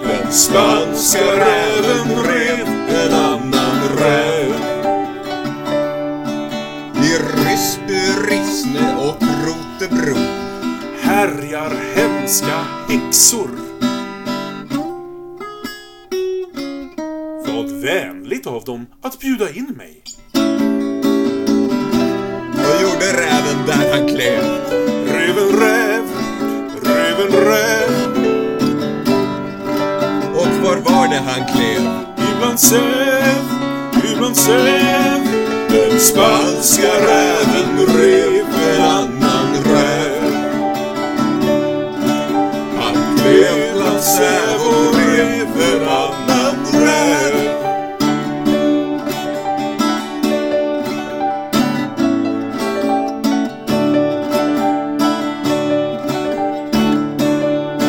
Den spanska räven rev en annan i Ryssby, Rissne och Rotebro härjar hemska häxor. Vad vänligt av dem att bjuda in mig. Vad gjorde räven där han klev? Räven räv, räven räv. Och var var det han klev? Ibland säv, ibland säv. Den spanska räven rev en annan räv. Han klev bland säv och rev en annan räv.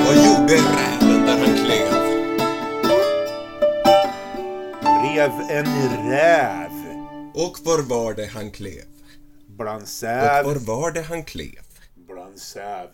Vad gjorde räven där han klev? Rev en räv. Och var var det han klev? Bland Och säv, var var det han klev? bland säv.